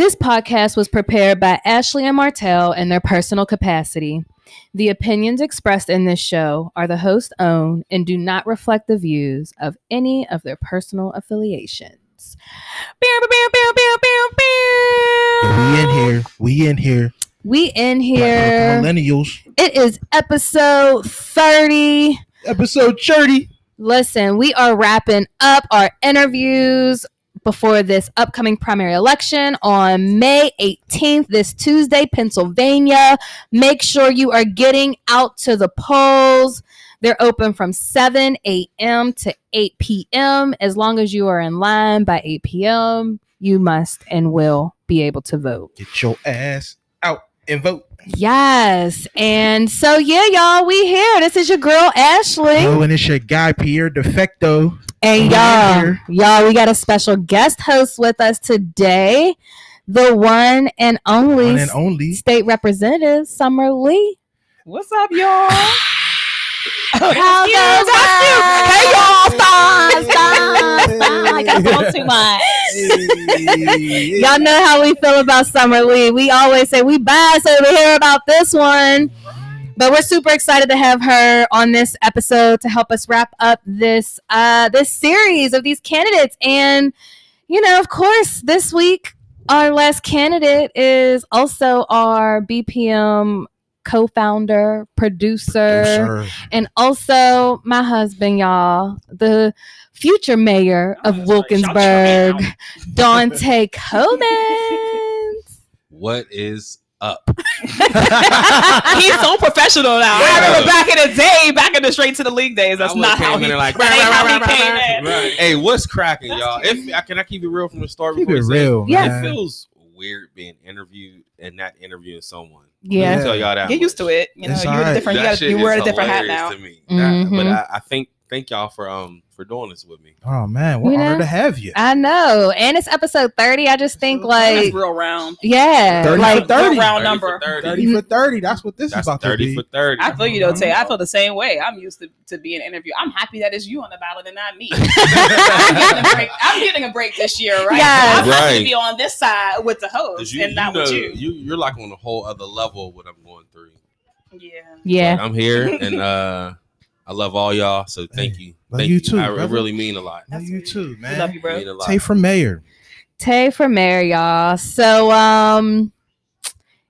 This podcast was prepared by Ashley and Martell in their personal capacity. The opinions expressed in this show are the host's own and do not reflect the views of any of their personal affiliations. We in here. We in here. We in here. Millennials. It is episode 30. Episode 30. Listen, we are wrapping up our interviews before this upcoming primary election on May 18th, this Tuesday, Pennsylvania. Make sure you are getting out to the polls. They're open from 7 a.m. to 8 p.m. As long as you are in line by 8 p.m., you must and will be able to vote. Get your ass out and vote. Yes. And so, yeah, y'all, we here. This is your girl, Ashley. Oh, and it's your guy, Pierre Defecto. And We y'all, here. y'all, we got a special guest host with us today, the one and only, One and only. state representative, Summer Lee. What's up, y'all? How you, goes you. Hey, y'all, stop, stop, stop. I got too much. Y'all know how we feel about Summer Lee. We always say we biased over here about this one. But we're super excited to have her on this episode to help us wrap up this uh this series of these candidates. And you know, of course, this week our last candidate is also our BPM co-founder, producer, Sir. and also my husband, y'all, the future mayor of that's right. Shout you Wilkinsburg, out. Dante Comans. What is up? He's so professional now. I remember back in the day, back in the straight to the league days. That's not how he, like, that ain't how came in. Right. Hey, what's cracking, y'all? cute. If uh, can I keep it real from the start? Keep before it real, Yeah. It feels weird being interviewed and not interviewing someone. Let Yeah. me tell y'all that. Get used to it. You know, It's you're alright. different. You That got shit you wear a different hat now. To me. That- but Mhm. I, I think thank y'all for um for doing this with me. Oh, man. We're You honored know? to have you. I know. And it's episode 30. I just think That's like real round. yeah. 30 Like for 30. Round 30 number. 30. 30 for 30. That's what this That's is about to 30 be. for 30. I feel you though, Tay. I feel the same way. I'm used to, to being interviewed. I'm happy that it's you on the ballot and not me. I'm, getting a break. I'm getting a break this year, right? Yes. I'm happy Right. to be on this side with the host you, and you not know, with you. you you're like on a whole other level of what I'm going through. Yeah. yeah. But I'm here and uh I love all y'all. So thank you. love Thank you too, I, brother. really mean a lot. Love you too, We man. love you, bro. Mean a lot. Tay for mayor. Tay for mayor, y'all. So um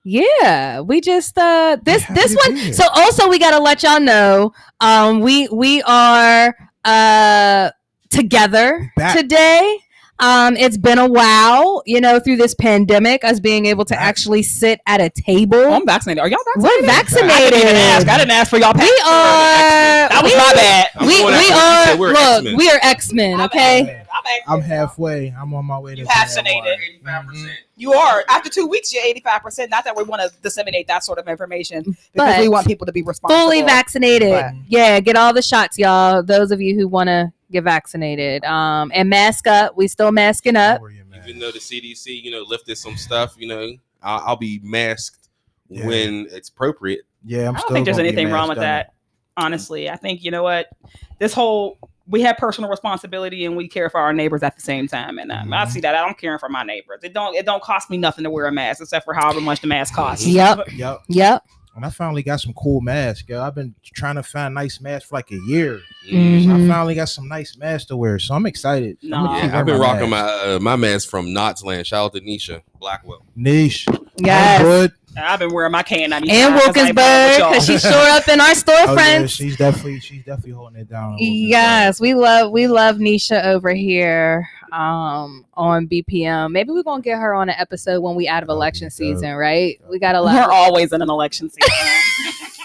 yeah, we just uh this happy this one be so also we gotta let y'all know um we we are uh together Back. today. Um it's been a while, you know, through this pandemic, us being able to actually sit at a Oh, table. I'm vaccinated. Are y'all vaccinated? We're vaccinated? vaccinated. I didn't ask. I didn't ask for y'all. We passport. are That was we, my bad. I'm We, we are you said we're look, X-Men. we are X-Men, I'm okay? Vaccinated. I'm vaccinated. Halfway. I'm on my way to You vaccinated. Mhm. You are. After two weeks, you're 85%. Not that we want to disseminate that sort of information because But we want people to be responsible. fully vaccinated. But- Yeah, get all the shots, y'all. Those of you who want to get vaccinated. Um, and mask up. We still masking up. How you, man? Even though the CDC, you know, lifted some stuff, you know, I'll, I'll be masked Yeah. when it's appropriate. Yeah, I'm I still don't think there's gonna be anything wrong masked with up. that. Honestly, I think you know what this whole we have personal responsibility and we care for our neighbors at the same time. And um, I Mhm. see that I don't care for my neighbors. It don't it don't cost me nothing to wear a mask except for however much the mask costs. Yep. Yep. Yep. And I finally got some cool masks, yo. I've been trying to find nice masks for like a year. Mm. So I finally got some nice masks to wear. So I'm excited. I'm gonna Nah. keep Yeah, I've been wearing rocking my mask. uh, my mask from Knotzland. Shout out to Nisha Blackwell. niche. Yes. Good. I've been wearing my K and And Wilkinsburg, because she's sure up in our Oh, yeah, storefronts. she's definitely she's definitely holding it down. Yes, we love we love Nisha over here um on BPM. Maybe we're gonna get her on an episode when we out of election dope. season, right? We got a lot. We're always in an election season.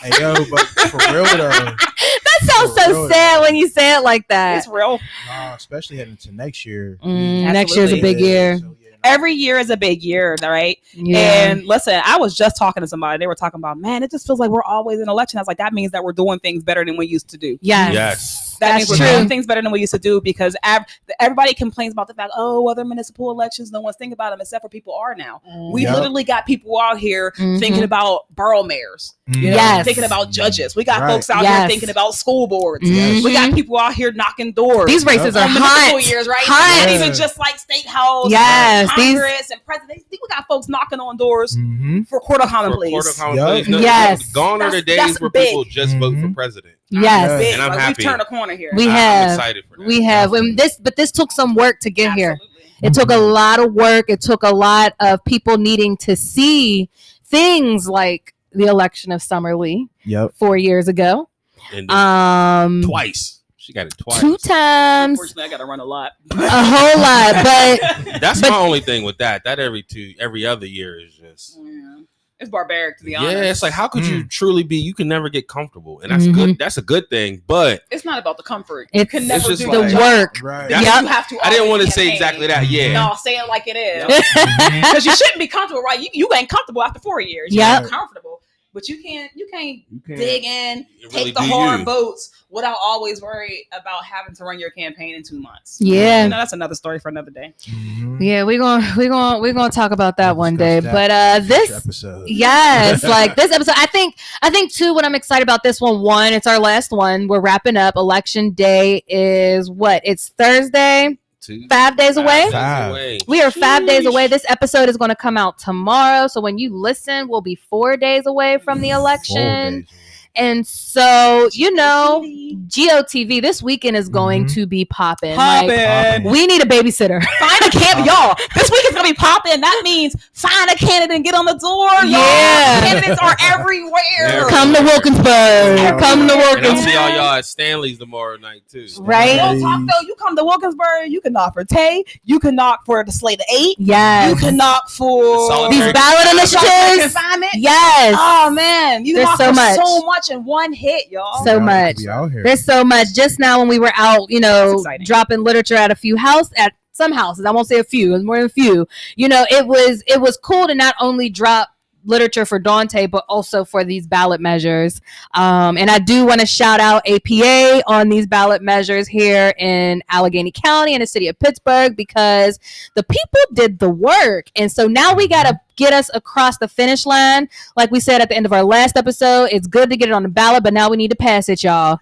Hey yo, but for real though, that sounds For so real, sad though. when you say it like that. it's real. nah, especially heading to next year. Mm, next year's a big year. So, yeah, Every year is a big year, right? Yeah. And listen, I was just talking to somebody. They were talking about, man, it just feels like we're always in election. I was like, that means that we're doing things better than we used to do. yes. Yes. Yes, That that's means we're true. doing things better than we used to do because av- everybody complains about the fact, oh, other municipal elections, no one's thinking about them except for people are now. We Yep. literally got people out here Mhm. thinking about borough mayors, you know, Yes. thinking about judges. We got Right. folks out Yes. here thinking about school boards. Mhm. We got people out here knocking doors. These races Yep. are on municipal hot. years, right? Hot. Not Yeah. even just like state house, Yes, these- Congress, and president. We got folks knocking on doors Mm-hmm. for court of common pleas. quarter common Yup. pleas. No, Yes. Gone are the That's- that's days where big. people just vote for Mhm. president. Yes, Big. And I'm Like, happy. We've turned a corner here. We I- have. I'm excited for that. we have. And this, but this took some work to get here. It took a lot of work. It took a lot of people needing to see things like the election of Summer Lee Yep. four years ago. And Um, twice. She got it twice. two times, Unfortunately, I got to run a lot. a whole lot. But That's But- my only thing with that. That every two, every other year is just. Yeah. It's barbaric, to be honest. Yeah, it's like how could Mm. you truly be? You can never get comfortable, and that's Mhm. good. That's a good thing. But it's not about the comfort. It's- you can never it's just do the like- work. Right. Because Yep. You have to I didn't want to say exactly that. Yeah, No, say it like it is. Because you shouldn't be comfortable, right? You, you ain't comfortable after four years. You're Yep. comfortable. But you can't you can't you can dig in, You take really the hard you. votes without always worry about having to run your campaign in two months. Yeah. You know, that's another story for another day. Mhm. yeah, we're gonna we're gonna we're gonna talk about that one day. Discuss But uh, this episode. Yes, like this episode. I think I think too what I'm excited about this one. One, it's our last one. We're wrapping up. Election day is what? It's Thursday. Two- Five days away. Five. away. We are five days away. This episode is going to come out tomorrow. So when you listen, we'll be four days away from the Four election. Days. And so, you know, GOTV this weekend is going Mhm. to be popping. Poppin'. Like, we need a babysitter. Find a candidate, y'all. This week is gonna be popping. That means find a candidate and get on the door. Y'all. Yeah. candidates are everywhere. Yeah. Come to Wilkinsburg. Come to And And I'll Wilkinsburg. see all y'all at Stanley's tomorrow night too. Right? Real talk though, you come to Wilkinsburg, you can knock for Tay, you can knock for the slate of eight, you can knock for These ballot initiatives. Yes. Oh man, you can There's knock so for much. so much in one hit, y'all. So Y'all much. be out here. There's so much. Just now when we were out, you know, dropping literature at a few house at some houses. I won't say a few, it was more than a few. You know, it was it was cool to not only drop literature for Dante, but also for these ballot measures. Um, and I do want to shout out APA on these ballot measures here in Allegheny County and the city of Pittsburgh because the people did the work. And so now we got to get us across the finish line. Like we said at the end of our last episode, it's good to get it on the ballot, but now we need to pass it, y'all.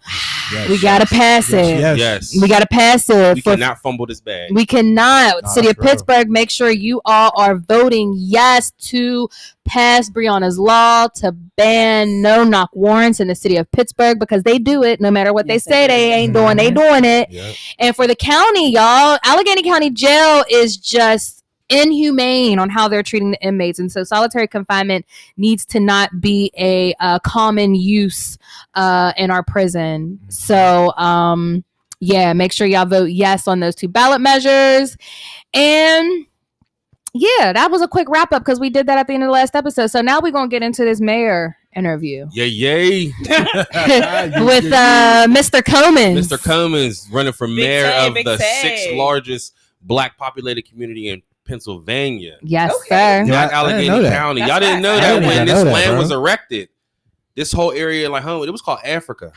Yes. We got to pass Yes, it. yes. Yes, We got to pass it. we for- cannot fumble this bag. we cannot. Nah, City of. Pittsburgh, make sure you all are voting yes to pass Breonna's law to ban no knock warrants in the city of Pittsburgh because they do it no matter what they they say do. they ain't doing, they Mhm. doing it. Yep. And for the county, y'all, Allegheny County Jail is just inhumane on how they're treating the inmates. And so solitary confinement needs to not be a, uh common use uh, in our prison. So, um, yeah, make sure y'all vote yes on those two ballot measures. And yeah, that was a quick wrap up because we did that at the end of the last episode. So now we're going to get into this mayor interview Yay, yay! with uh, Mr. Comans. Mr. Comans running for Big mayor Tay, of the Tay. sixth largest black populated community in Pennsylvania. Yes, Okay. sir. Yeah, not I didn't Allegheny. County. That's Y'all didn't know that didn't when this that, land bro. was erected. This whole area, like home, it was called Africa.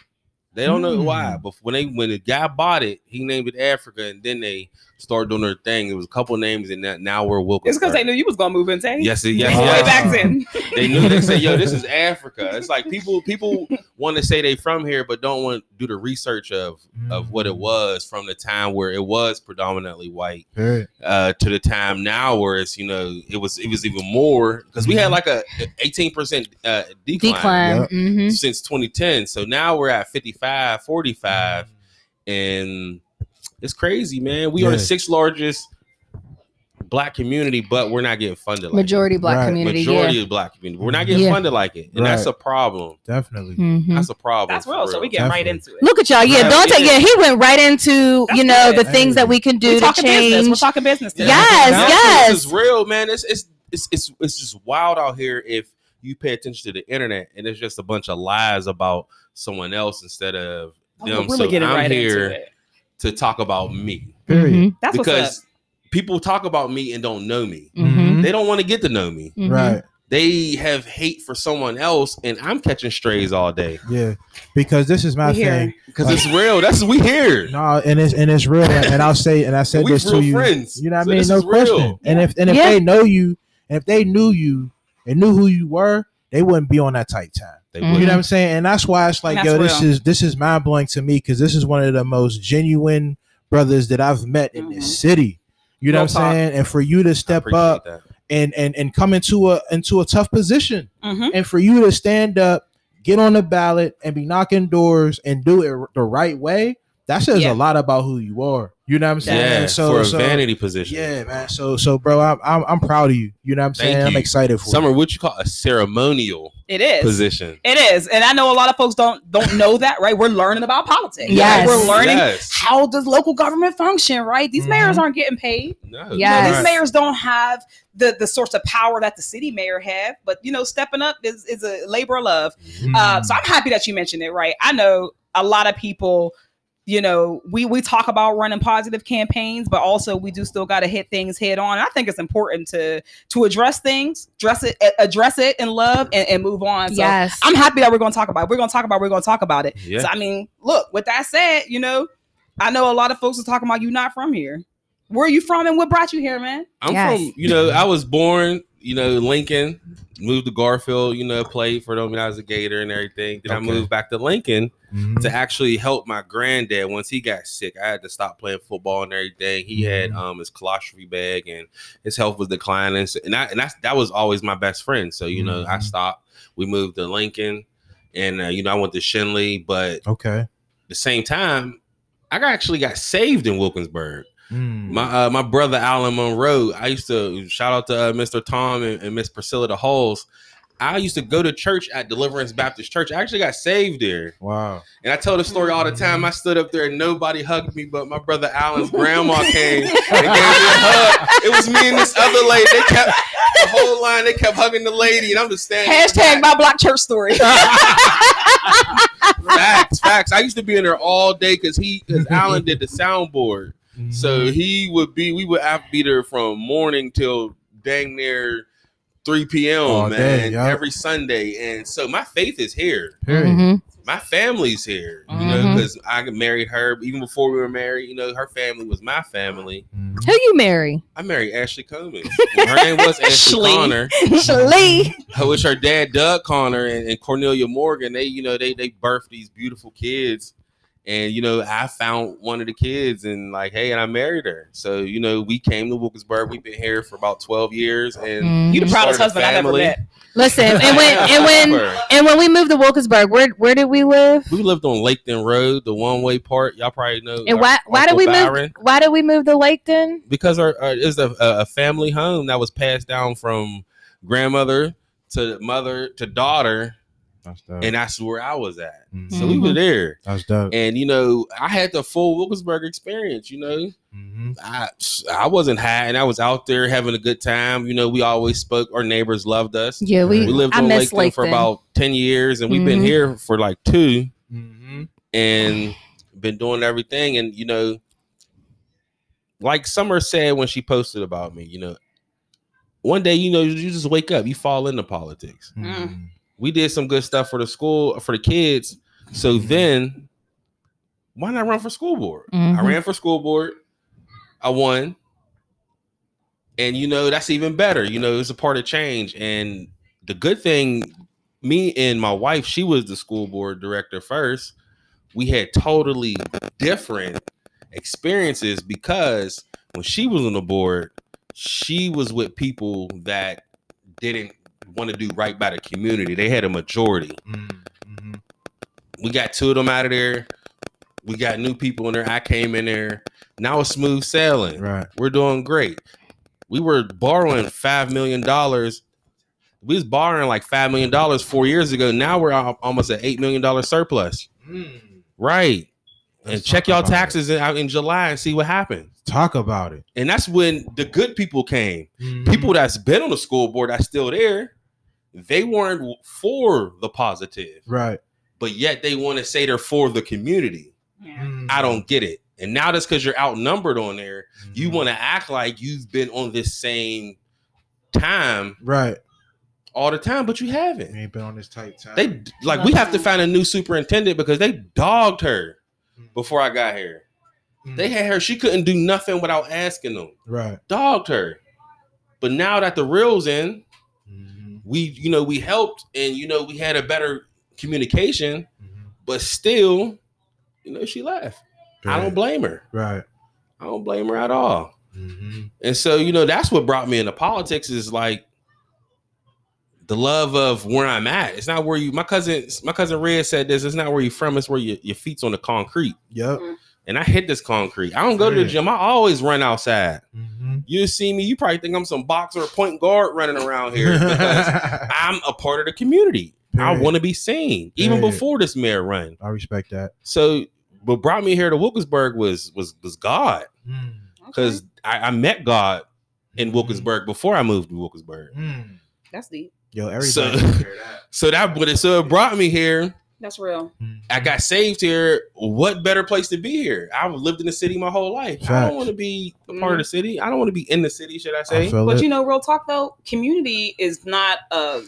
They don't know Mm. why, but when they when the guy bought it, he named it Africa, and then they started doing their thing. It was a couple names, and that now we're Wilkins. It's because they knew you was gonna move in, Tay. Yes, it- yes, Way yes. back then. They knew they said, "Yo, this is Africa." It's like people people want to say they from here, but don't want to do the research of of what it was from the time where it was predominantly white Period. uh, to the time now where it's you know it was it was even more because we had like a eighteen percent uh, decline, Decline. Yep. hmm since 2010. So now we're at 55, 45, and it's crazy, man. We are the sixth largest black community, but we're not getting funded. Like it. Majority black Right. community. majority of black community. We're not getting Yeah. funded like it, and that's a problem. Definitely. yeah. Mhm. That's a problem. That's for real. So we get right into it. Look at y'all. Yeah, Right, Dante. yeah. Yeah, he went right into That's you know good. the things that we can do We're to talking business. We're talking business. today. Yes, Now, yes. This is real, man. It's it's it's it's it's just wild out here if you pay attention to the internet and it's just a bunch of lies about someone else instead of Oh, them. we're really so getting I'm right here into it. To talk about me Period. Mhm, That's what's because up. people talk about me and don't know me. mhm, Mhm. They don't want to get to know me. mhm. Right. they have hate for someone else, and I'm catching strays all day Yeah, because this is my We thing. because it's real. That's we here. No, and it's and it's real. And, and I'll say, and I said We this to you. friends. You know what So I mean? No is real. question. And if and if Yeah. they know you, and if they knew you and knew who you were, they wouldn't be on that tight time. They Mhm. You know what I'm saying? And that's why it's like, That's yo, this real. is this is mind blowing to me because this is one of the most genuine brothers that I've met in Mhm. this city. You know Real what I'm talk. saying? And for you to step up that. and and and come into a into a tough position, Mhm. and for you to stand up, get on the ballot, and be knocking doors and do it the right way, that says Yeah. a lot about who you are. You know what I'm saying? Yeah, so for a so, vanity position. yeah, man. So so bro, I'm I'm, I'm proud of you. You know what I'm Thank saying? I'm excited for Summer, you. what you call a ceremonial It is. position? It is, and I know a lot of folks don't don't know that, right? We're learning about politics. Yes. We're learning Yes. how does local government function, right? These Mhm. mayors aren't getting paid. No. You know, Yes. these mayors don't have the the source of power that the city mayor have. But you know, stepping up is is a labor of love. Mm. Uh, so I'm happy that you mentioned it, right? I know a lot of people. You know, we we talk about running positive campaigns, but also we do still got to hit things head on. I think it's important to to address things, address it, address it in love, and, and move on. So yes. I'm happy that we're going to talk about it. We're going to talk about it. We're going to talk about it. Yeah. So, I mean, look, with that said, you know, I know a lot of folks are talking about you not from here. Where are you from and what brought you here, man? I'm Yes. from, you know, I was born, you know, Lincoln, moved to Garfield, you know, played for them when I was a Gator and everything. Then I moved back to Lincoln Mhm. to actually help my granddad once he got sick. I had to stop playing football and everything. He had Mhm. um his colostomy bag and his health was declining. So- and I and that's that was always my best friend. So, you know, I Mhm. stopped. We moved to Lincoln and uh, you know, I went to Schenley, but Okay. at the same time, I actually got saved in Wilkinsburg. Mm. My uh, my brother Alan Monroe. I used to shout out to uh, Mr. Tom and, and Miss Priscilla the Holes. I used to go to church at Deliverance Baptist Church. I actually got saved there, wow. and I tell the story all the time. I stood up there and nobody hugged me, but my brother Alan's grandma came and gave me a hug. It was me and this other lady. They kept the whole line. They kept hugging the lady, and I'm just standing. Hashtag back. my black church story. facts, facts. I used to be in there all day because he, because Alan did the soundboard. Mm-hmm. So he would be, we would have to be there from morning till dang near 3 p.m. All man, day, yup. every Sunday. And so my faith is here. Period. Mhm. My family's here, you know, Mhm. because I married her even before we were married. You know, her family was my family. Mhm. Who you marry? I married Ashley Comans. Well, her name was Ashley Ashley. Connor. Shalee. Which her dad, Doug Connor, and, and Cornelia Morgan. They, you know, they they birthed these beautiful kids. And you know, I found one of the kids, and like, hey, and I married her. So you know, we came to Wilkinsburg. We've been here for about twelve years, and Mhm. you the we proudest husband I've ever met. Listen, and when and when and when we moved to Wilkinsburg, where where did we live? we lived on Laketon Road, the one way part. Y'all probably know. And our why why did we Byron. move? Why did we move to Laketon? Because our, our it's a, a family home that was passed down from grandmother to mother to daughter, That's dope. and that's where I was at. Mhm. So we were there, That's dope. and you know, I had the full Wilkinsburg experience. You know, Mhm. I I wasn't high, and I was out there having a good time. You know, we always spoke. Our neighbors loved us. Yeah, we. We lived I on miss Laketon for about ten years, and we've been Mhm. here for like two. Mhm. and been doing everything. And you know, like Summer said when she posted about me, you know, one day you know you just wake up, you fall into politics. Mhm. We did some good stuff for the school for the kids, so then why not run for school board? I Mhm. ran for school board, I won, and you know that's even better. You know, it's a part of change. And the good thing, me and my wife, she was the school board director first. We had totally different experiences because when she was on the board, she was with people that didn't want to do right by the community. They had a majority. Mhm. We got two of them out of there. We got new people in there. I came in there. Now it's smooth sailing. Right. We're doing great. We were borrowing five million dollars. We was borrowing like five million dollars four years ago. Now we're almost at eight million dollar surplus. Mm. Right. Let's and check y'all about it. taxes out in July and see what happens. Talk about it. And that's when the good people came. Mhm. People that's been on the school board that's still there. They weren't for the positive, Right. but yet they want to say they're for the community. Mm. I don't get it. And now that's because you're outnumbered on there. You Mhm. want to act like you've been on this same time. Right. all the time, but you haven't. We ain't been on this tight time. They like we have to find a new superintendent because they dogged her before I got here. Mm. They had her; she couldn't do nothing without asking them. right. Dogged her. But now that the real's in, Mhm. We you know we helped and you know we had a better communication, Mhm. but still, you know she left. I don't blame her. Right. I don't blame her at all. Mhm. And so, you know, that's what brought me into politics is like the love of where I'm at. It's not where you my cousin my cousin Red said this, it's not where you're from, it's where your, your feet's on the concrete. Yep. And I hit this concrete. I don't go to the gym. I always run outside. Mhm. You see me, you probably think I'm some boxer or point guard running around here because I'm a part of the community. I want to be seen, even Period. before this mayor run. I respect that. So what brought me here to Wilkesburg was was was God. Mm. Because I, I met God in Mhm. Wilkesburg before I moved to Wilkesburg. Mm. that's deep. Yo, everybody. So- can hear that. So that but it so it brought me here. That's real. I got saved here. What better place to be here? I've lived in the city my whole life. I don't want to be a part of the city. I don't want to be in the city, should I I say? feel But it. you know, real talk though, community is not a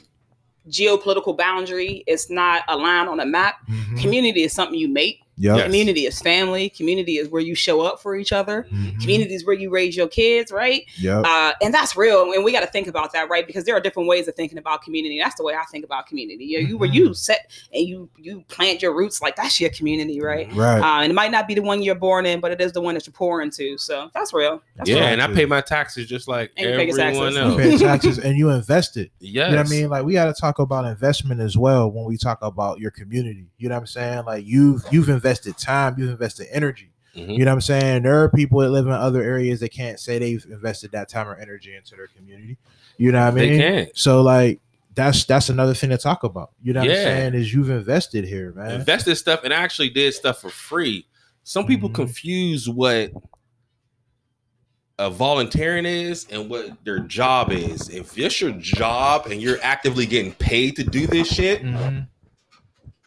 geopolitical boundary. It's not a line on a map. Mhm. Community is something you make. Yep. Yes. Community is family. Community is where you show up for each other. Mhm. Community is where you raise your kids, right? Yep. Uh, and that's real. And we got to think about that, right? Because there are different ways of thinking about community. That's the way I think about community. You, know, you where you set and you you plant your roots like that's your community, right? Right. Uh, and it might not be the one you're born in, but it is the one that you're pouring into. So that's real. That's yeah, real. and I pay my taxes just like And you pay your everyone taxes. you else. pay taxes and you invested. Yes. You know what I mean? Like we got to talk about investment as well when we talk about your community. You know what I'm saying? Like you've you've invested time, you've invested energy. Mhm. You know what I'm saying? There are people that live in other areas that can't say they've invested that time or energy into their community. You know what I They mean? can't. So like that's that's another thing to talk about. You know what Yeah. I'm saying? Is you've invested here, man. invested stuff and I actually did stuff for free. Some people Mhm. confuse what a volunteering is and what their job is. If it's your job and you're actively getting paid to do this shit, Mhm.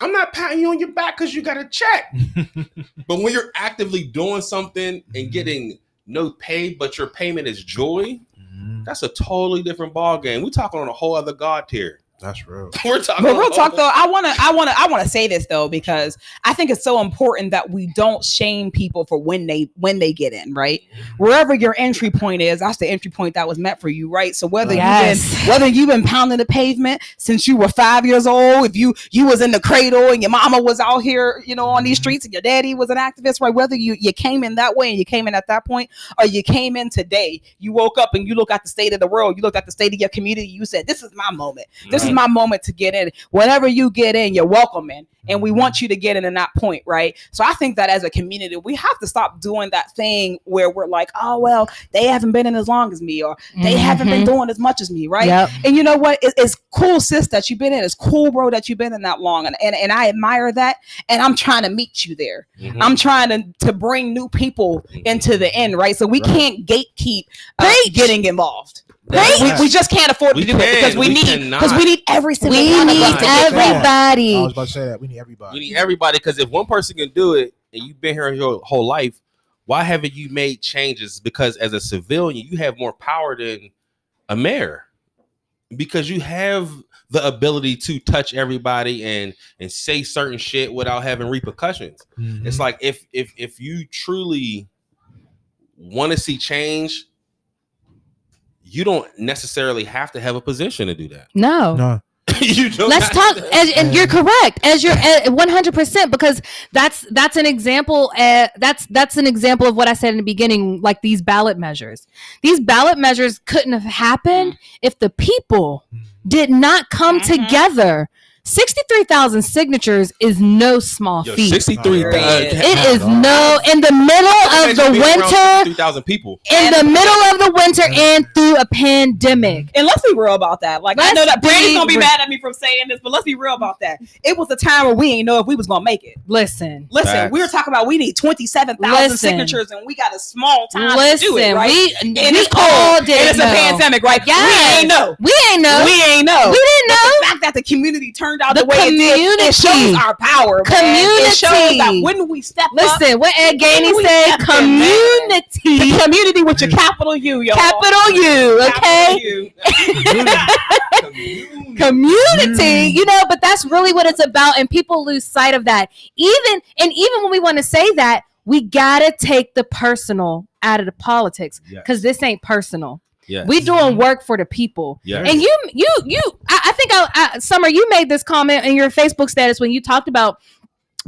I'm not patting you on your back because you got a check. but when you're actively doing something and Mhm. getting no pay, but your payment is joy, Mhm. that's a totally different ball game. We're talking on a whole other god tier. That's real. We're talking. But real a talk though, I wanna, I wanna, I wanna say this though because I think it's so important that we don't shame people for when they when they get in, right? Wherever your entry point is, that's the entry point that was meant for you, right? So whether Yes. you've been whether you've been pounding the pavement since you were five years old, if you you was in the cradle and your mama was out here, you know, on these Mhm. streets and your daddy was an activist, right? Whether you you came in that way and you came in at that point, or you came in today, you woke up and you look at the state of the world, you looked at the state of your community, you said, This is my moment. This is My moment to get in. Whenever you get in, you're welcome in. And we Mhm. want you to get in in that point, right? So I think that as a community, we have to stop doing that thing where we're like, oh, well, they haven't been in as long as me, or they haven't been Mhm. doing as much as me, right? Yep. And you know what? It- it's cool, sis, that you've been in. It's cool, bro, that you've been in that long. And, and, and I admire that. And I'm trying to meet you there. Mhm. I'm trying to, to bring new people into the end, right? So we Right. can't gatekeep uh, getting involved. Preach. We, we just can't afford We to do it because we, We need because we need every single We one of need us to get every- involved. I everybody. was about to say that we need everybody. We need everybody because if one person can do it and you've been here your whole life, why haven't you made changes? Because as a civilian, you have more power than a mayor because you have the ability to touch everybody and and say certain shit without having repercussions. Mhm. It's like if if if you truly want to see change, you don't necessarily have to have a position to do that. No. no. you don't Let's talk, to- as, and you're correct. As you're one hundred percent, because that's that's an example. Uh, that's that's an example of what I said in the beginning. Like these ballot measures, these ballot measures couldn't have happened if the people did not come Mhm. together. Sixty-three thousand signatures is no small Yo, feat. 63 Oh, yeah. It is no in the middle of the winter, Three thousand people. in the middle of the winter, and through a pandemic. And let's be real about that. Like I Let's know that Brady's gonna be mad at me for saying this, but let's be real about that. It was a time where we ain't know if we was gonna make it. Listen, Listen, Facts. we were talking about we need twenty seven thousand signatures, and we got a small time listen. to do it, right? We and we it's all cold, did and it's know. a pandemic, right? Yes. We ain't know. We ain't know. We ain't know. We didn't know. the fact that the community turned out The the, way it did, it shows our power. man. It shows Community. that when we step up, Listen, what Ed Gainey said, step in, community, the community with your capital U, y'all. capital U, Capital okay? U. Community. community, Mm. you know, but that's really what it's about. And people lose sight of that. Even and even when we want to say that, we gotta take the personal out of the politics Yes. because this ain't personal. Yes. We doing mm-hmm. work for the people. Yes. And you, you, you. I, I think, I, I, Summer, you made this comment in your Facebook status when you talked about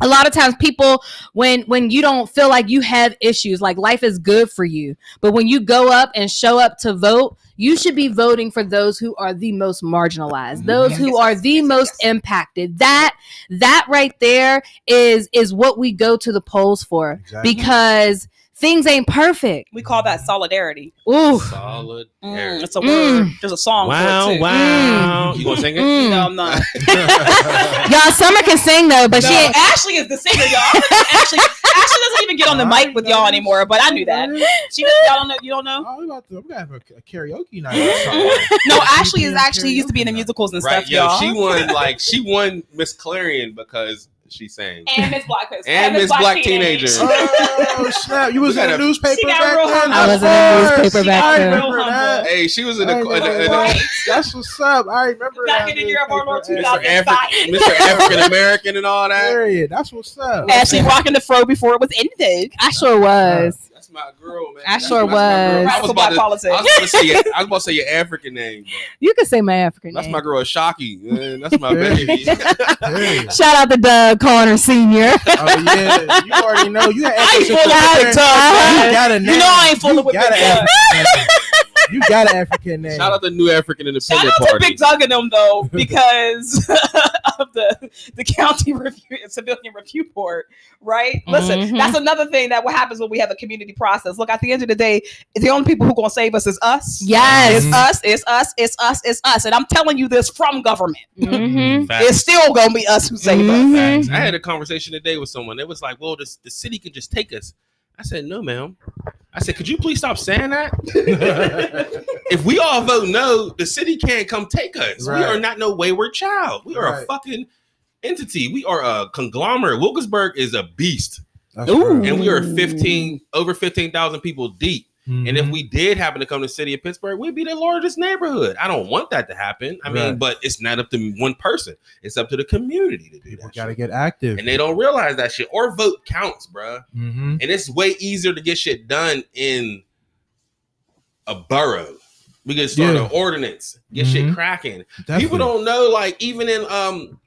a lot of times people when when you don't feel like you have issues like life is good for you but when you go up and show up to vote you should be voting for those who are the most marginalized mm-hmm. those who are the yes, most yes. impacted that that right there is is what we go to the polls for Exactly. because things ain't perfect We call that solidarity. Ooh. Solid. Mm, it's a Mm. word. There's a song Wow, for it too. wow. You gonna sing it? Mm. No, I'm not. y'all summer can sing though but no, she ain't Ashley is the singer, y'all. Ashley, Ashley doesn't even get on the mic with y'all anymore, but I knew that. She doesn't. Y'all don't know. You don't know. Oh, we about to, we gotta have a, a karaoke night. or something. No, Ashley is actually used to be in the musicals and Right, stuff, yo, y'all. she won like she won Miss Clarion because she sang. and Miss Black And Miss Black Teenager. Oh snap! You was in the a- newspaper She back then. I was in the Of course. newspaper back I then. remember that. Hey, she was in I the, remember in the- in that. the That's what's up. I remember Back that in the year of our Lord. Mr. 2005. Mr. African American and all that. Period. That's what's up. Ashley rocking the fro before it was in vogue. i sure was That's my girl, man. I That's sure my- that's my was. I was Radical about black to, I was about to say your, I was about to say your African name. But you can say my african that's name That's my girl, Shocky. Man, that's my baby. Period. Shout out to Doug Connor Senior. Oh yeah, you already know. You had I ain't African full of name. it, Doug. You got a name. You know I ain't full of it, got You got an African name. Shout out to New African Shout Independent out to Party. Big Doug and them though, because of the the county review civilian review board, right? Listen, Mhm. that's another thing that what happens when we have a community process. Look, at the end of the day, the only people who gonna save us is us. Yes. It's us, it's us, it's us, it's us. And I'm telling you this from government. Mhm. It's still gonna be us who save us. Mhm. Facts. I had a conversation today with someone. It was like, "Well, this, the city could just take us." I said, "No, ma'am." I said, "Could you please stop saying that? if we all vote no, the city can't come take us. We are not no wayward child. We are a fucking entity. We are a conglomerate. Wilkesburg is a beast, Ooh. and we are fifteen over fifteen thousand people deep. And Mm-hmm. if we did happen to come to the city of Pittsburgh, we'd be the largest neighborhood. I don't want that to happen. I mean, but it's not up to one person. It's up to the community to do people that. got to get active. And they don't realize that shit. Or vote counts, bruh. mm-hmm. And it's way easier to get shit done in a borough. We can start Yeah. an ordinance, get shit Mhm. cracking. Definitely. People don't know, like even in um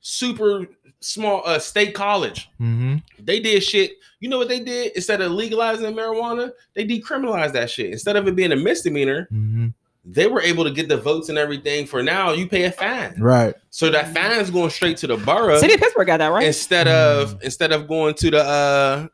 super small uh state college, Mm-hmm. they did shit. You know what they did? Instead of legalizing marijuana, they decriminalized that shit. Instead of it being a misdemeanor, Mm-hmm. they were able to get the votes and everything. For now, you pay a fine, Right. so that fine is going straight to the borough City of Pittsburgh got that right. instead of instead of going to the uh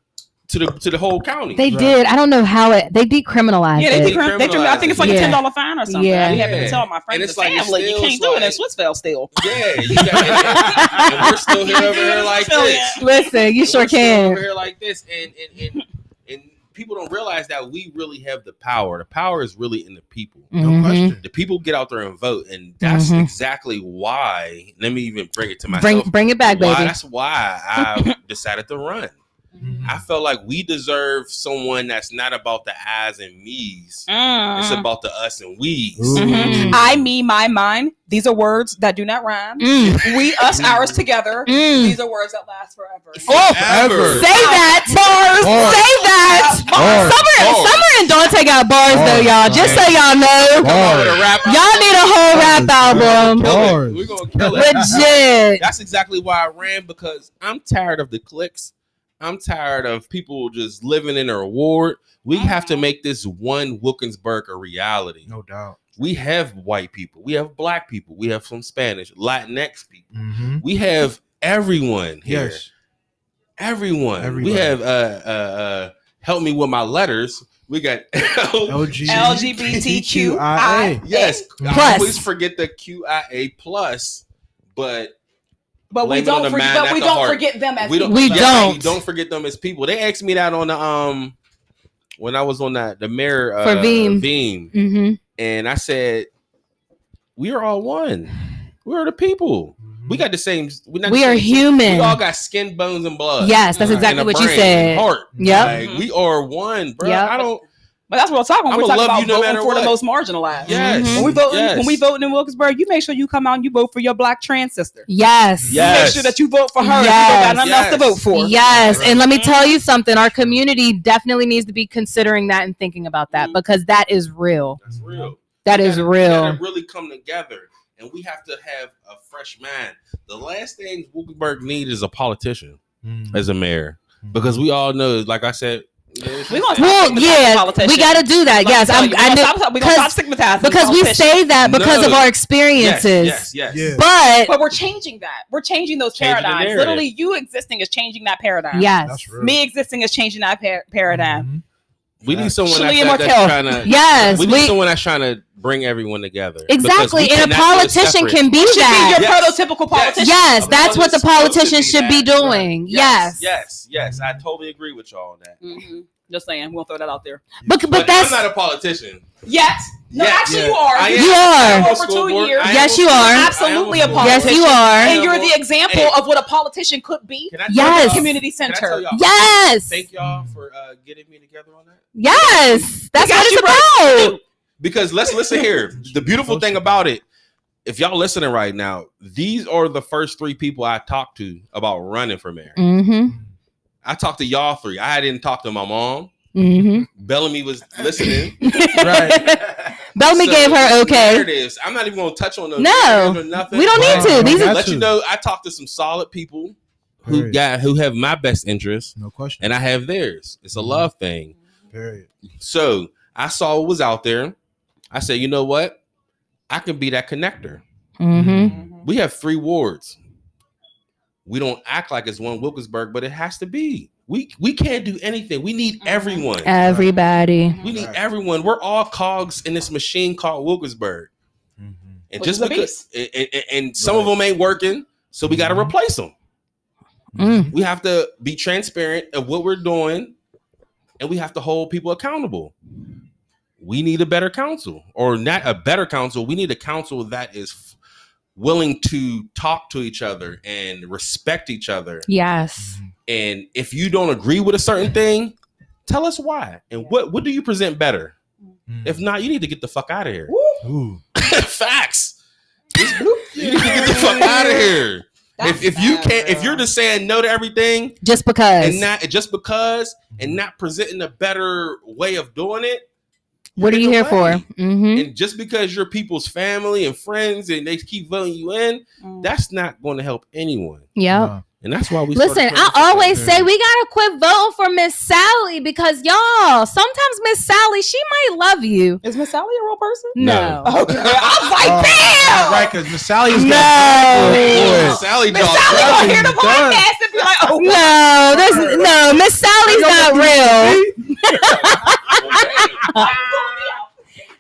to the to the whole county. They Right. did. I don't know how it. They decriminalized Yeah, they, it. decrim- they do. I think it's like a ten dollar fine or something. Yeah. I be having to tell my And friends it's and like, family, you can't do it in like- Swissvale still. yeah, you got and we're still here over here like this. Listen, you sure We're still can. over here like this, and and and and people don't realize that we really have the power. The power is really in the people. No Mhm. question. The people get out there and vote, and that's Mhm. exactly why. Let me even bring it to myself. Bring bring it back, why, baby. That's why I decided to run. Mhm. I felt like we deserve someone that's not about the I's and me's. Mm. It's about the us and we's. Ooh. Mhm. I, me, my, mine. These are words that do not rhyme. Mm, We, us, ours together. mm. These are words that last forever. Oh, Forever. Say that. Bars. Bars. Say that. Bars. Summer, Bars. Summer and Dante got bars though, y'all. Just so y'all know. Come on with a rap. Y'all need a whole rap album. Bars. We're gonna kill it. Legit. That's exactly why I ran because I'm tired of the clicks. I'm tired of people just living in a ward. We have to make this one Wilkinsburg a reality. No doubt. We have white people, we have black people, we have some Spanish, Latinx people, Mm-hmm. we have everyone here. Yes. Everyone. Everybody. We have uh uh uh help me with my letters. We got LG- LGBTQIA. yes. I Plus. always forget the QIA plus, but But we Blame it on don't the forget. man, But we the don't heart. forget them as we don't We people. yeah, don't. we don't forget them as people. They asked me that on the um when I was on that the mayor uh, For Veeam. Veeam, Mm-hmm. and I said we are all one. We are the people. We got the same. We, not the We are same- human. We all got skin, bones, and blood. Yes, that's exactly And a what you brain and said. Heart. Yep. Like, we are one, bro. Yep. I don't. But that's what we're talking. I'ma We're talking love about you no voting matter for the most marginalized. Yes. Mhm. When we vote, yes. when we vote in Wilkesburg, you make sure you come out and you vote for your black trans sister. Yes. You Yes. make sure that you vote for her. Yes. If you don't got nothing else to vote for. Yes, and let me tell you something. Our community definitely needs to be considering that and thinking about that Mhm. because that is real. That's real. That We is gotta- we real. gotta really come together, and we have to have a fresh mind. The last thing Wilkesburg needs is a politician Mm. as a mayor, because we all know, like I said, you know, We gonna Well, yeah, we got to do that. Let Yes, I'm, you, I gonna stop- we gonna because- stop stigmatizing because we say that because No. of our yes, experiences. yes, yes. Yeah. But But we're changing that. We're changing those Changing paradigms. Literally, you existing is changing that paradigm. yes, That's real. Me existing is changing that par- paradigm. Mhm. We need someone that's, Shalia that, that's trying to. yes, we need we someone that's trying to bring everyone together. exactly. And a cannot do it politician can be You should be that. your Yes. prototypical politician. Yes, A that's what the politician politicians supposed to should be that. doing. Yes, Yes, yes, yes. I totally agree with y'all on that. Mhm. Just saying, we'll throw that out there. But but, But, that's I'm not a politician. Yes. No, Yes. actually, Yeah. you are. I am. You are. I am on For two school board. years. Yes, you are. board. I am Absolutely a politician. yes, you are. And you're the example Hey. of what a politician could be. Can I Yes. y'all- Community can I tell center. y'all- yes, Thank y'all for uh, getting me together on that. yes. That's what it's about. Because let's listen here. The beautiful thing about it, if y'all listening right now, these are the first three people I talked to about running for mayor. Mm-hmm. I talked to y'all three. I didn't talk to my mom. Mm-hmm. Bellamy was listening. Right. Bellamy So, gave her okay. narratives. I'm not even going to touch on those. No. nothing. We don't need Wow. to. These are Let you know, I talked to some solid people who got who have my best interest, No question. and I have theirs. It's a love thing. Period. So I saw what was out there. I said, you know what? I can be that connector. Mm-hmm. We have three wards. We don't act like it's one Wilkesburg, but it has to be. We we can't do anything. We need Mhm. everyone. Everybody. We need everyone. We're all cogs in this machine called Wilkesburg. Mhm. And Which just because and, and- and some of them ain't working, so we got to replace them. Mm. We have to be transparent of what we're doing, and we have to hold people accountable. We need a better council, or not a better council. We need a council that is f- willing to talk to each other and respect each other. Yes. And if you don't agree with a certain thing, tell us why. And what what do you present better? Mhm. If not, you need to get the fuck out of here. Ooh. Facts. You need to get the fuck out of here. If, if you can't, if you're just saying no to everything Just because. and not just because and not presenting a better way of doing it, what are you the here for? Mm-hmm. and just because you're people's family and friends and they keep voting you in, Mm. that's not going to help anyone. Yeah. Nah. And that's why we Listen, I always Together. say we gotta quit voting for Miss Sally because y'all, sometimes Miss Sally, she might love you. Is Miss Sally a real person? No. Okay. I was like, Oh, damn. Right, because Miss Sally is No. together. Sally Miss. Sally Sally gonna hear the podcast and be like, oh, No, there's no Miss Sally's not real.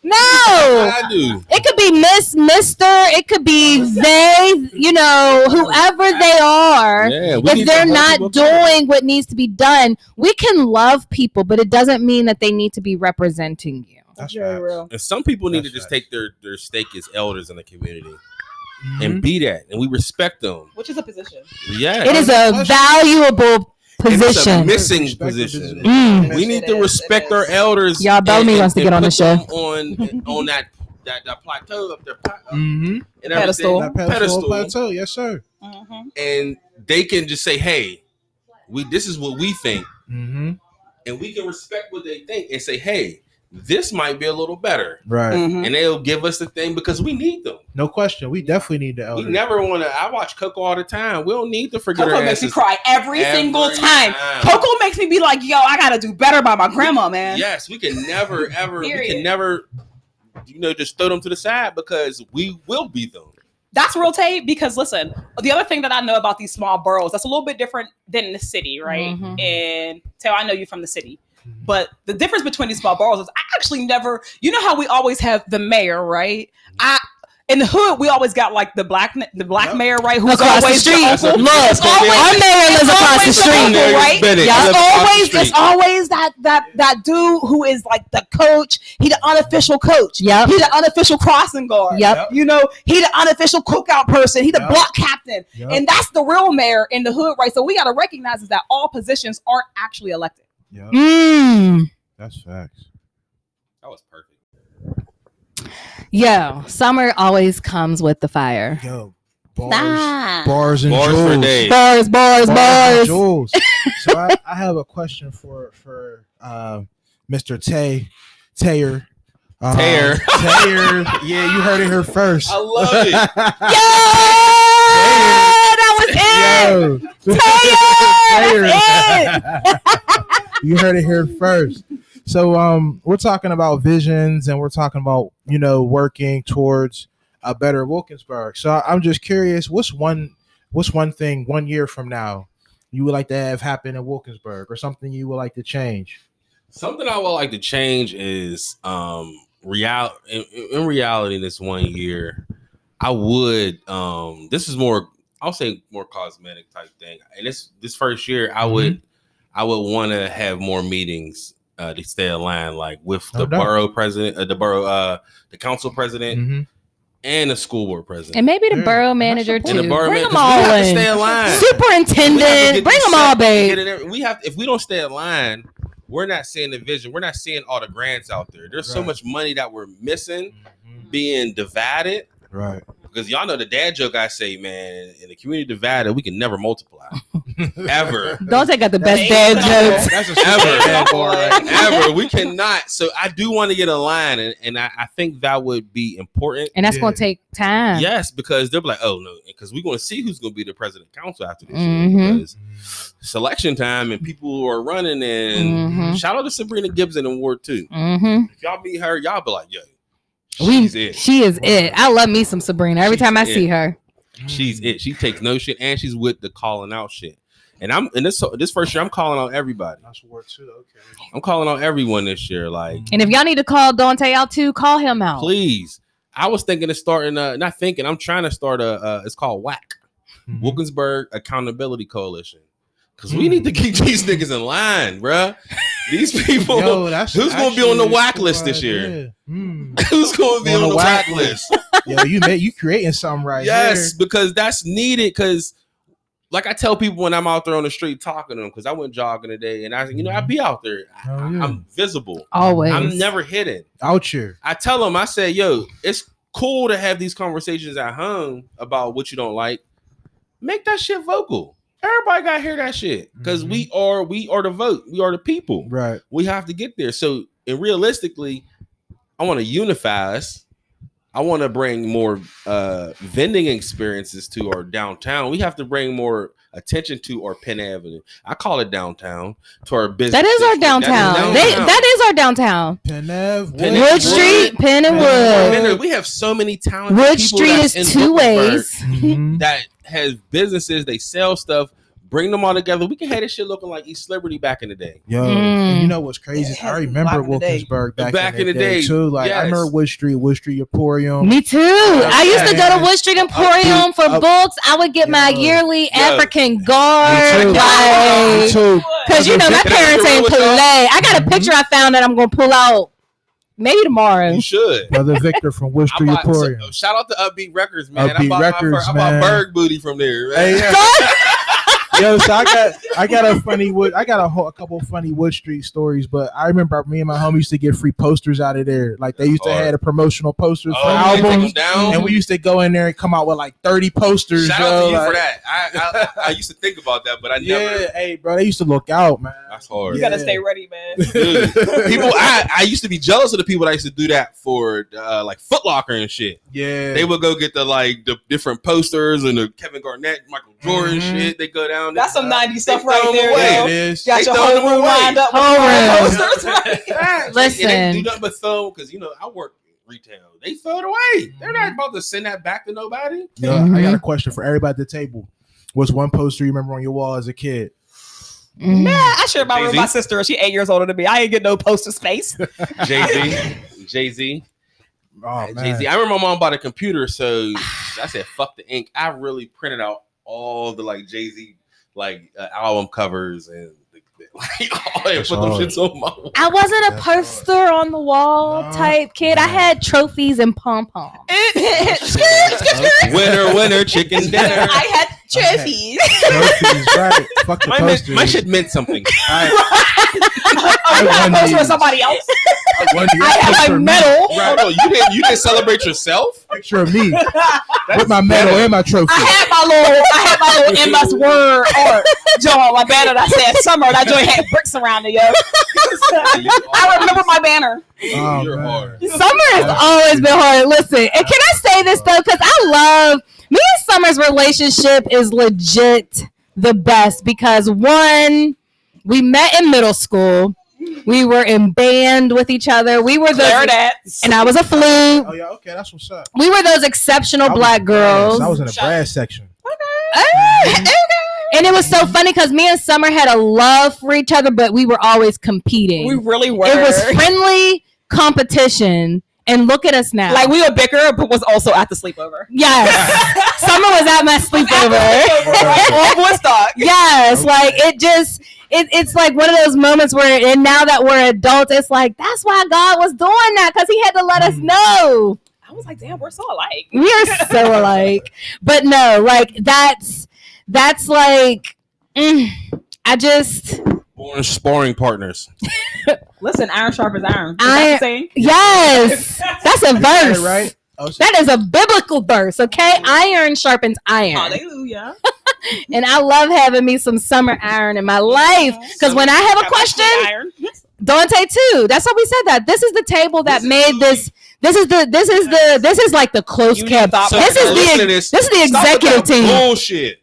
No. I do. It could be Miss, Mister. It could be they. You know, whoever they are. Yeah, if they're not doing what needs to be done, we can love people, but it doesn't mean that they need to be representing you. That's very real. And some people need That's to just facts. take their their stake as elders in the community Mhm. and be that, and we respect them. Which is a position. Yeah, It is a valuable And it's a position. missing Respect position. position. Mm. We need to respect our elders. Y'all, Bellamy wants to get on the show. on on that that, that plateau up there uh, Mhm. and Pedestal. That pedestal, pedestal, plateau, yes, sir. Mm-hmm. and they can just say, "Hey, we this is what we think," Mm-hmm. and we can respect what they think and say, "Hey, this might be a little better," Right. Mm-hmm. and they'll give us the thing because we need them. No question. We definitely need the We never want to. I watch Coco all the time. We don't need to forget Coco our makes me cry every, every single time. time. Coco makes me be like, yo, I gotta do better by my grandma, man. Yes, we can never ever. we can never, you know, just throw them to the side because we will be them. That's real tape because listen, the other thing that I know about these small boroughs that's a little bit different than the city, right? Mhm. And Taylor, I know you from the city. Mm-hmm. But the difference between these small boroughs is I actually never, you know how we always have the mayor, right? I in the hood we always got like the black the black Yep. mayor, right? Who's Across the always street. uncle. Look, It's always- our mayor lives across the street. uncle, right? Bennett. Yeah. It's lives across the always street. it's always that that that dude who is like the coach. He the unofficial coach. Yeah, He the unofficial crossing guard. Yep. You know, he the unofficial cookout person. He the Yep. block captain. Yep. And that's the real mayor in the hood, right? So we got to recognize is that all positions aren't actually elected. Yep. Mm. That's facts. That was perfect. Yo, summer always comes with the fire. Yo, bars, bars and Bars for jewels. days. Bars, bars, Bars and bars. jewels. so I, I have a question for for uh, Mr. Tay Tayer. Uh, Tayer. Tayer. Yeah, you heard it here first. I love it. Yo, that was it. Yo. Tayer, that's you heard it here first. So um we're talking about visions and we're talking about, you know, working towards a better Wilkinsburg. So I'm just curious, what's one what's one thing one year from now you would like to have happen in Wilkinsburg or something you would like to change? Something I would like to change is um real in, in reality this one year. I would um this is more I'll say more cosmetic type thing. And this this first year I would I would want to have more meetings uh to stay aligned like with No the doubt. borough president, uh, the borough uh the council president Mhm. and the school board president. And maybe the Yeah, borough manager the too. the borough Bring man- them 'cause we all in. stay aligned. We have to Superintendent, bring this them all, set, babe. get it in- We have if we don't stay aligned, we're not seeing the vision. We're not seeing all the grants out there. There's so much money that we're missing, Mhm. being divided. Right. Because y'all know the dad joke I say, man, in the community divided, we can never multiply. Ever. Don't take out the best They- dad jokes. That's a Ever. bad bar right Ever. We cannot. So I do want to get a line, and, and I, I think that would be important. And that's Yeah. gonna take time. Yes, because they'll be like, oh no, because we're going to see who's going to be the president council after this Mhm. year. Because selection time and people who are running and Mhm. shout out to Sabrina Gibson in Ward Two. Mm-hmm. If y'all meet her, y'all be like, yo, We, she's it. she is it. I love me some Sabrina. Every She's time I it. see her, She's it. She takes no shit, and she's with the calling out shit. And I'm in this this first year, I'm calling out everybody. That's word too. Okay. I'm calling out everyone this year. Like, and if y'all need to call Dante out too, call him out. please. I was thinking of starting. Uh, not thinking. I'm trying to start a. Uh, it's called WAC, Mhm. Wilkinsburg Accountability Coalition, because we Mm. need to keep these niggas in line, bruh. These people. Yo, that's who's gonna be on the actually whack list this year? idea. Mm. Who's going to be on, the whack list? Yo, you made you creating something right yes, because that's needed. Because, like I tell people when I'm out there on the street talking to them, because I went jogging today, and I, you know, I be out there. I, Oh, yeah. I'm visible. Always. I'm never hidden. here. Out here. I tell them, I say, yo, it's cool to have these conversations at home about what you don't like. Make that shit vocal. Everybody got to hear that shit because Mhm. we are we are the vote. We are the people. Right. We have to get there. So, and realistically, I want to unify us. I want to bring more uh vending experiences to our downtown. We have to bring more attention to our Penn Avenue. I call it downtown to our business. that is our district. That is downtown. They, that is our downtown. Penn Ave. Penn Wood Wood. Street, Penn and Wood. Wood. we have so many talented Wood people Street is in two Wilkinsburg ways. Mhm. that has businesses. They sell stuff. Bring them all together. We can have this shit looking like East Liberty back in the day. Yo, Mm. and you know what's crazy? Yeah, I remember back in the day. Wilkinsburg back, Back in the, day, too. Like I remember Wood Street, Wood Street Emporium. Me too. I used to go to Yeah. Wood Street Emporium for Uh, books. I would get my yearly Yo. African Me guard. too. Me too. Cause you know my parents ain't play. I got a Mhm. picture I found that I'm gonna pull out maybe tomorrow. You should. Brother Victor from Wood I Street Emporium. so- shout out to Upbeat Records, man. I Upbeat bought Records, my first, I bought Berg booty from there, man. Hey, yeah. Yo, so I got I got a funny wood I got a, whole, a couple of funny Wood Street stories, but I remember me and my homie used to get free posters out of there. Like they used to Hard. have the promotional posters for Oh, you take them albums, and we used to go in there and come out with like thirty posters. Shout yo, out to you like- for that. I, I I used to think about that, but I Yeah, never. hey, bro, they used to look out, man. That's hard. You gotta Yeah. stay ready, man. Dude, people, I, I used to be jealous of the people that used to do that for uh, like Foot Locker and shit. yeah, They would go get the like the different posters and the Kevin Garnett, Michael Jordan Mhm. shit. They go down. That's some they 90s stuff right there, away. Yeah, yo. it is. Got They your throw whole them room away. lined up with posters, right? Yeah, Listen. and they do nothing but throw because you know I work retail. They throw it away. They're not about to send that back to nobody. Yo, I got a question for everybody at the table. What's one poster you remember on your wall as a kid? Mm. Yeah, I share my room with my sister. She eight years older than me. I ain't get no poster space. Jay Z, Jay Z. Oh, Jay Z. I remember my mom bought a computer, so I said, "Fuck the ink." I really printed out all the like Jay Z like uh, album covers and the, the, like all that. That's Put them hard. shits on my wall. I wasn't a That's poster on the wall No. type kid. I had trophies and pom poms. Winner, winner, chicken dinner. I had Trophies. Trophies, right? Fuck the My, posters. my shit meant something. Alright, I won post for these. somebody else. I have my medal. Right. No, you didn't. You didn't celebrate yourself. Picture of me I with my medal and my trophy. I had my little, I had my little MS Word art joint, my banner that said summer. That joint had bricks around it, yo. I remember my banner. Oh, You're man. hard. Summer has always been hard. Listen, and can I say this though? Because I love me and Summer's relationship is legit the best because one, we met in middle school. We were in band with each other. We were the those, and I was a flute. Oh yeah, okay, that's what's up. We were those exceptional I black in brass. girls. I was in the Shut- brass section. Okay. okay. And it was so funny because me and Summer had a love for each other, but we were always competing. We really were. it was friendly competition. And look at us now. like we would bicker, but was also at the sleepover. yes, Summer was at my sleepover. Right, on Woodstock. yes, Okay. like it just it, it's like one of those moments where and now that we're adults, it's like that's why God was doing that because He had to let us Mm. know I was like, damn, we're so alike. we are so alike. But no, like that's that's like mm, I just Born sparring partners. Listen, iron sharp as iron. I- that saying? yes, that's a verse, Right? Oh, so- That is a biblical verse, okay? Iron sharpens iron. Hallelujah. And I love having me some summer iron in my life. Because when I have a question. Dante too. That's how we said that. This is the table that made this. This is the. This is the. This is like the close You kept. This is the. this. This is the executive team. Bullshit.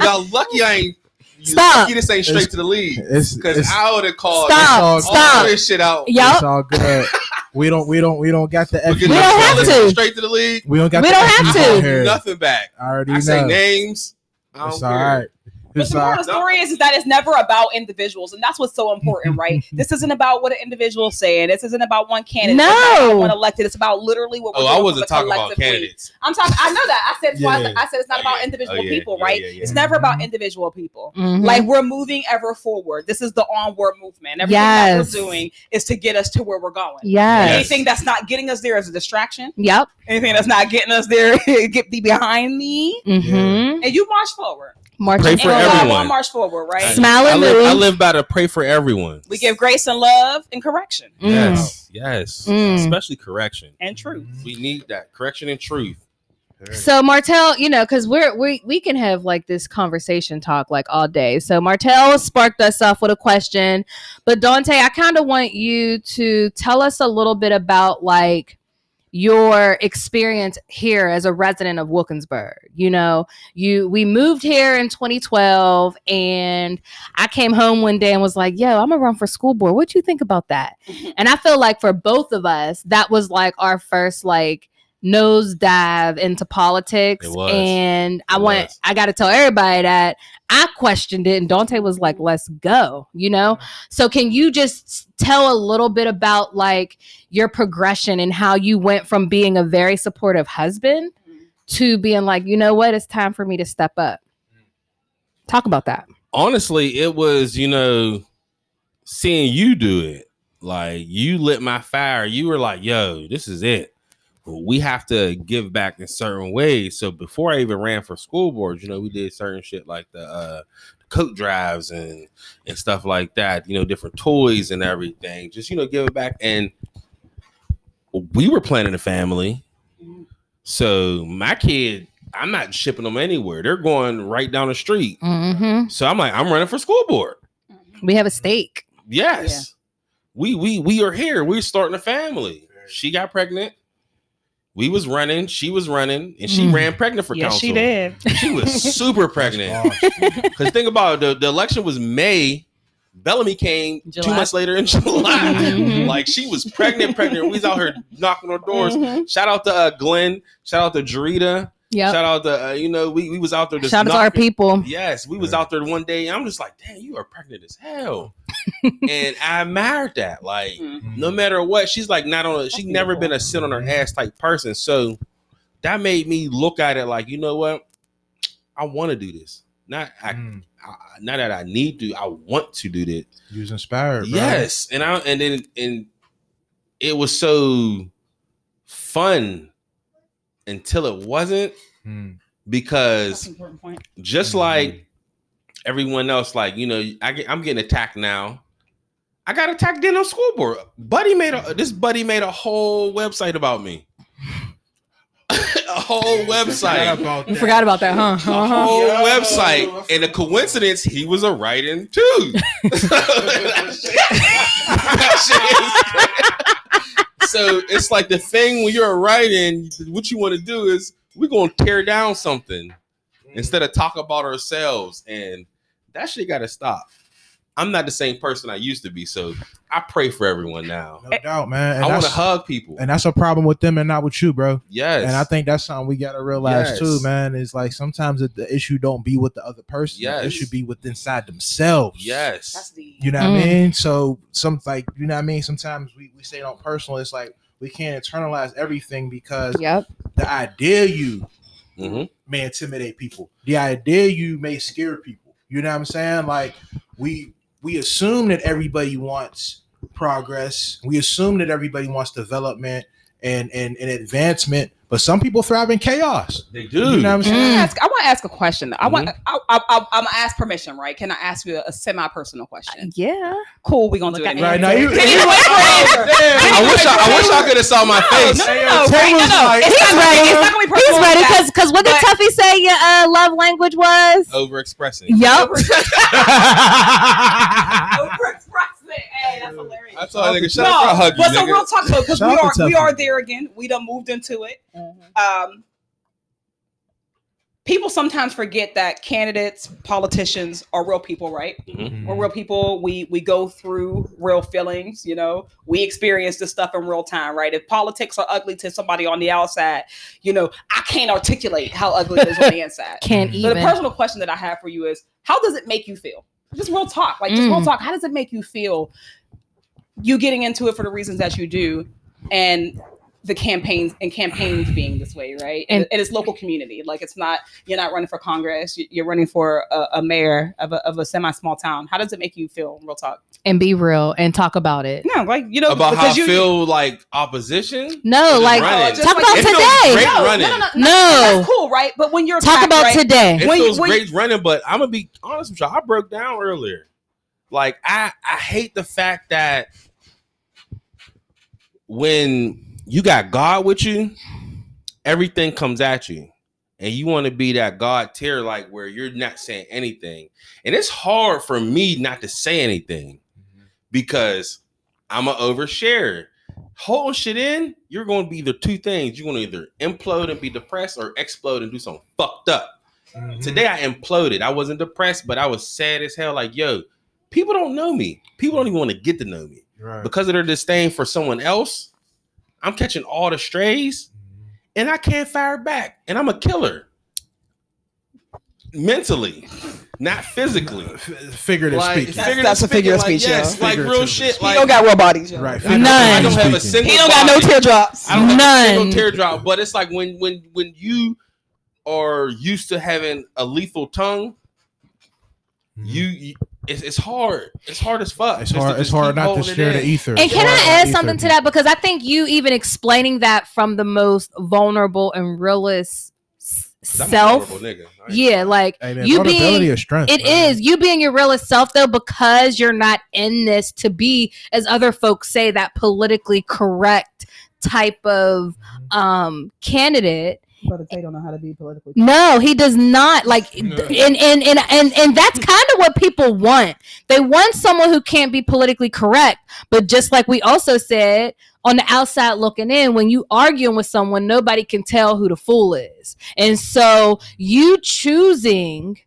Y'all lucky I ain't. Stop. Lucky this ain't straight to the league. It's, Because I would have called Stop. all- all Stop. this shit out. Yup. it's all good. We don't. We don't. We don't got the. F- We don't have this to. Straight to the league. We don't got. We the don't F- have on to. Nothing back. I already I know. say names. I don't It's care. right. But the all moral of the story is, is that it's never about individuals, and that's what's so important, right? this isn't about what an individual is saying. This isn't about one candidate. No. one elected. It's about literally what. We're Oh, I wasn't talking about candidates. I'm talking. I know that. I said. that's why Yeah. I said it's not Oh, about yeah. individual Oh, yeah. people, Yeah, right? yeah, yeah. It's never about individual people. Mhm. Like we're moving ever forward. This is the onward movement. Everything that we're doing is to get us to where we're going. yes. Anything that's not getting us there is a distraction. Yep. Anything that's not getting us there, get thee behind me, Mm-hmm. and you march forward. Marching Pray for and we all forward. everyone. wanna march forward, right? I- Smile and I live, I live by to pray for everyone. We give grace and love and correction Mm. Yes, yes, Mm. especially correction. and truth. We need that correction and truth. So Martell, you know, because we're we we can have like this conversation talk like all day. So Martell sparked us off with a question, but Dante, I kind of want you to tell us a little bit about like your experience here as a resident of Wilkinsburg. You know, you we moved here in 2012, and I came home one day and was like, "Yo, I'm gonna run for school board. What do you think about that?" And I feel like for both of us, that was like our first like nosedive into politics. It was. And I It want was. I gotta tell everybody that I questioned it and Dante was like, let's go, you know? Mm-hmm. So can you just tell a little bit about like your progression and how you went from being a very supportive husband mm-hmm. to being like, you know what, it's time for me to step up. Mm-hmm. Talk about that. Honestly, it was you know seeing you do it. Like you lit my fire. You were like, "Yo, this is it." We have to give back in certain ways. So before I even ran for school board, you know, we did certain shit like the uh, coat drives and and stuff like that. You know, different toys and everything. Just you know, give it back. And we were planning a family. So my kid, I'm not shipping them anywhere. They're going right down the street. Mm-hmm. So I'm like, I'm running for school board. We have a stake. Yes. We we we are here. We're starting a family. She got pregnant. We was running. She was running, and she Mm. ran pregnant for Yes, council. she did. She was super pregnant. Because think about it, the, the election was May. Bellamy came two months later in July. Mhm. Like she was pregnant, pregnant. We was out here knocking on doors. Mhm. Shout out to uh, Glenn. Shout out to Jarita. Yep. Shout out to uh, you know we, we was out there. just Shout out to our people. Yes, we was out there one day. I'm just like, damn, you are pregnant as hell, and I admired that. Like, Mhm. no matter what, she's like not on. A, she never been a sit on her ass type person. So that made me look at it like, you know what, I want to do this. Not I, Mm. I, not that I need to. I want to do this. You was inspired. bro. Yes, and I and then and it was so fun until it wasn't. Mm. because That's an important point. just like everyone else, like you know, I get, I'm getting attacked now. I got attacked then on school board. Buddy made a this buddy made a whole website about me. a whole website. about You forgot about that, huh? A Uh-huh. whole Yo. website. And a coincidence, he was a writing too. That shit- that shit is- so it's like the thing when you're writing, what you want to do is we're gonna tear down something mm-hmm. instead of talk about ourselves. And that shit gotta stop. I'm not the same person I used to be. So I pray for everyone now. No doubt, man. And I want to hug people. and that's a problem with them and not with you, bro. yes. And I think that's something we gotta realize Yes. too, man. Is like sometimes the, the issue don't be with the other person. Yes. It should be with inside themselves. yes. You know what Mm. I mean? So some like you know what I mean. Sometimes we we say it on personal. It's like we can't internalize everything because Yep. the idea you Mhm. may intimidate people. The idea you may scare people. You know what I'm saying? Like we we assume that everybody wants progress. We assume that everybody wants development and and, and advancement, but some people thrive in chaos. They do. You know what I'm saying? wanna ask, I want to ask a question. I want. Mhm. I, I, I, I'm gonna ask permission, right? Can I ask you a, semi-personal question? Yeah. Cool. We're gonna do Look it. at Right now, you, Can you wait for? I wish I, I wish I could have saw my face. No, no, Hey, no, right, no, no. like- It's He's not ready. It's not gonna be He's ready because because what did But- Tuffy say your uh, love language was? Overexpressing. Yup. Overexpressing. Hey, that's hilarious. I told that nigga, shut no, up, I'll hug you, but so real talk though, because we are we are there again. We done moved into it. Um, people sometimes forget that candidates, politicians are real people, right? Mhm. We're real people. We we go through real feelings. You know, we experience this stuff in real time, right? If politics are ugly to somebody on the outside, you know, I can't articulate how ugly it is on the inside. Can't So So the personal question that I have for you is, how does it make you feel? Just real talk, like just real Mm. talk. How does it make you feel? You getting into it for the reasons that you do, and the campaigns and campaigns being this way, right? And, And- and it's local community. Like it's not you're not running for Congress. you- You're running for a, a mayor of a, of a semi small town. How does it make you feel? Real talk. and be real and talk about it. No, like you know About how because you, feel like opposition. No, like running? Oh, talk like- about It feels today. great no, running. no, no, no, No. that's cool, right? But when you're Talk attacked, about right, today. It When- feels when- great running, but I'm gonna be honest with you. I broke down earlier. Like I, I hate the fact that when you got God with you, everything comes at you, and you want to be that God tier, like where you're not saying anything, and it's hard for me not to say anything because I'm an overshare. Holding shit in, you're going to be the two things. You're going to either implode and be depressed, or explode and do something fucked up. Mhm. Today I imploded. I wasn't depressed, but I was sad as hell. Like, yo, people don't know me. People don't even want to get to know me Right. because of their disdain for someone else. I'm catching all the strays, mm-hmm. and I can't fire back. And I'm a killer, mentally, not physically. F- Figurative Like, speaking. That's- figurative that's a figure of speaking, speech, like, Yes, yo. like real shit. speech. He Like don't got real bodies. yo. Right. I figurative None. don't have a speaking. single. He don't got no teardrops. I don't have a None. single teardrop, but it's like when when when you are used to having a lethal tongue, you, you it's, it's hard. It's hard as fuck. It's just hard. to It's hard not to holding share the ether. And can I to add ether something to that? Because I think you even explaining that from the most vulnerable and realist s- 'Cause I'm a self. vulnerable nigga. I ain't- Yeah, like Hey, man, you being is strength. It man. is you being your realest self though, because you're not in this to be, as other folks say, that politically correct type of um candidate. Brother Tay don't know how to be politically. No, he does not. Like and and and and, and that's kind of what people want. They want someone who can't be politically correct. But just like we also said, on the outside looking in, when you arguing with someone, nobody can tell who the fool is. And so you choosing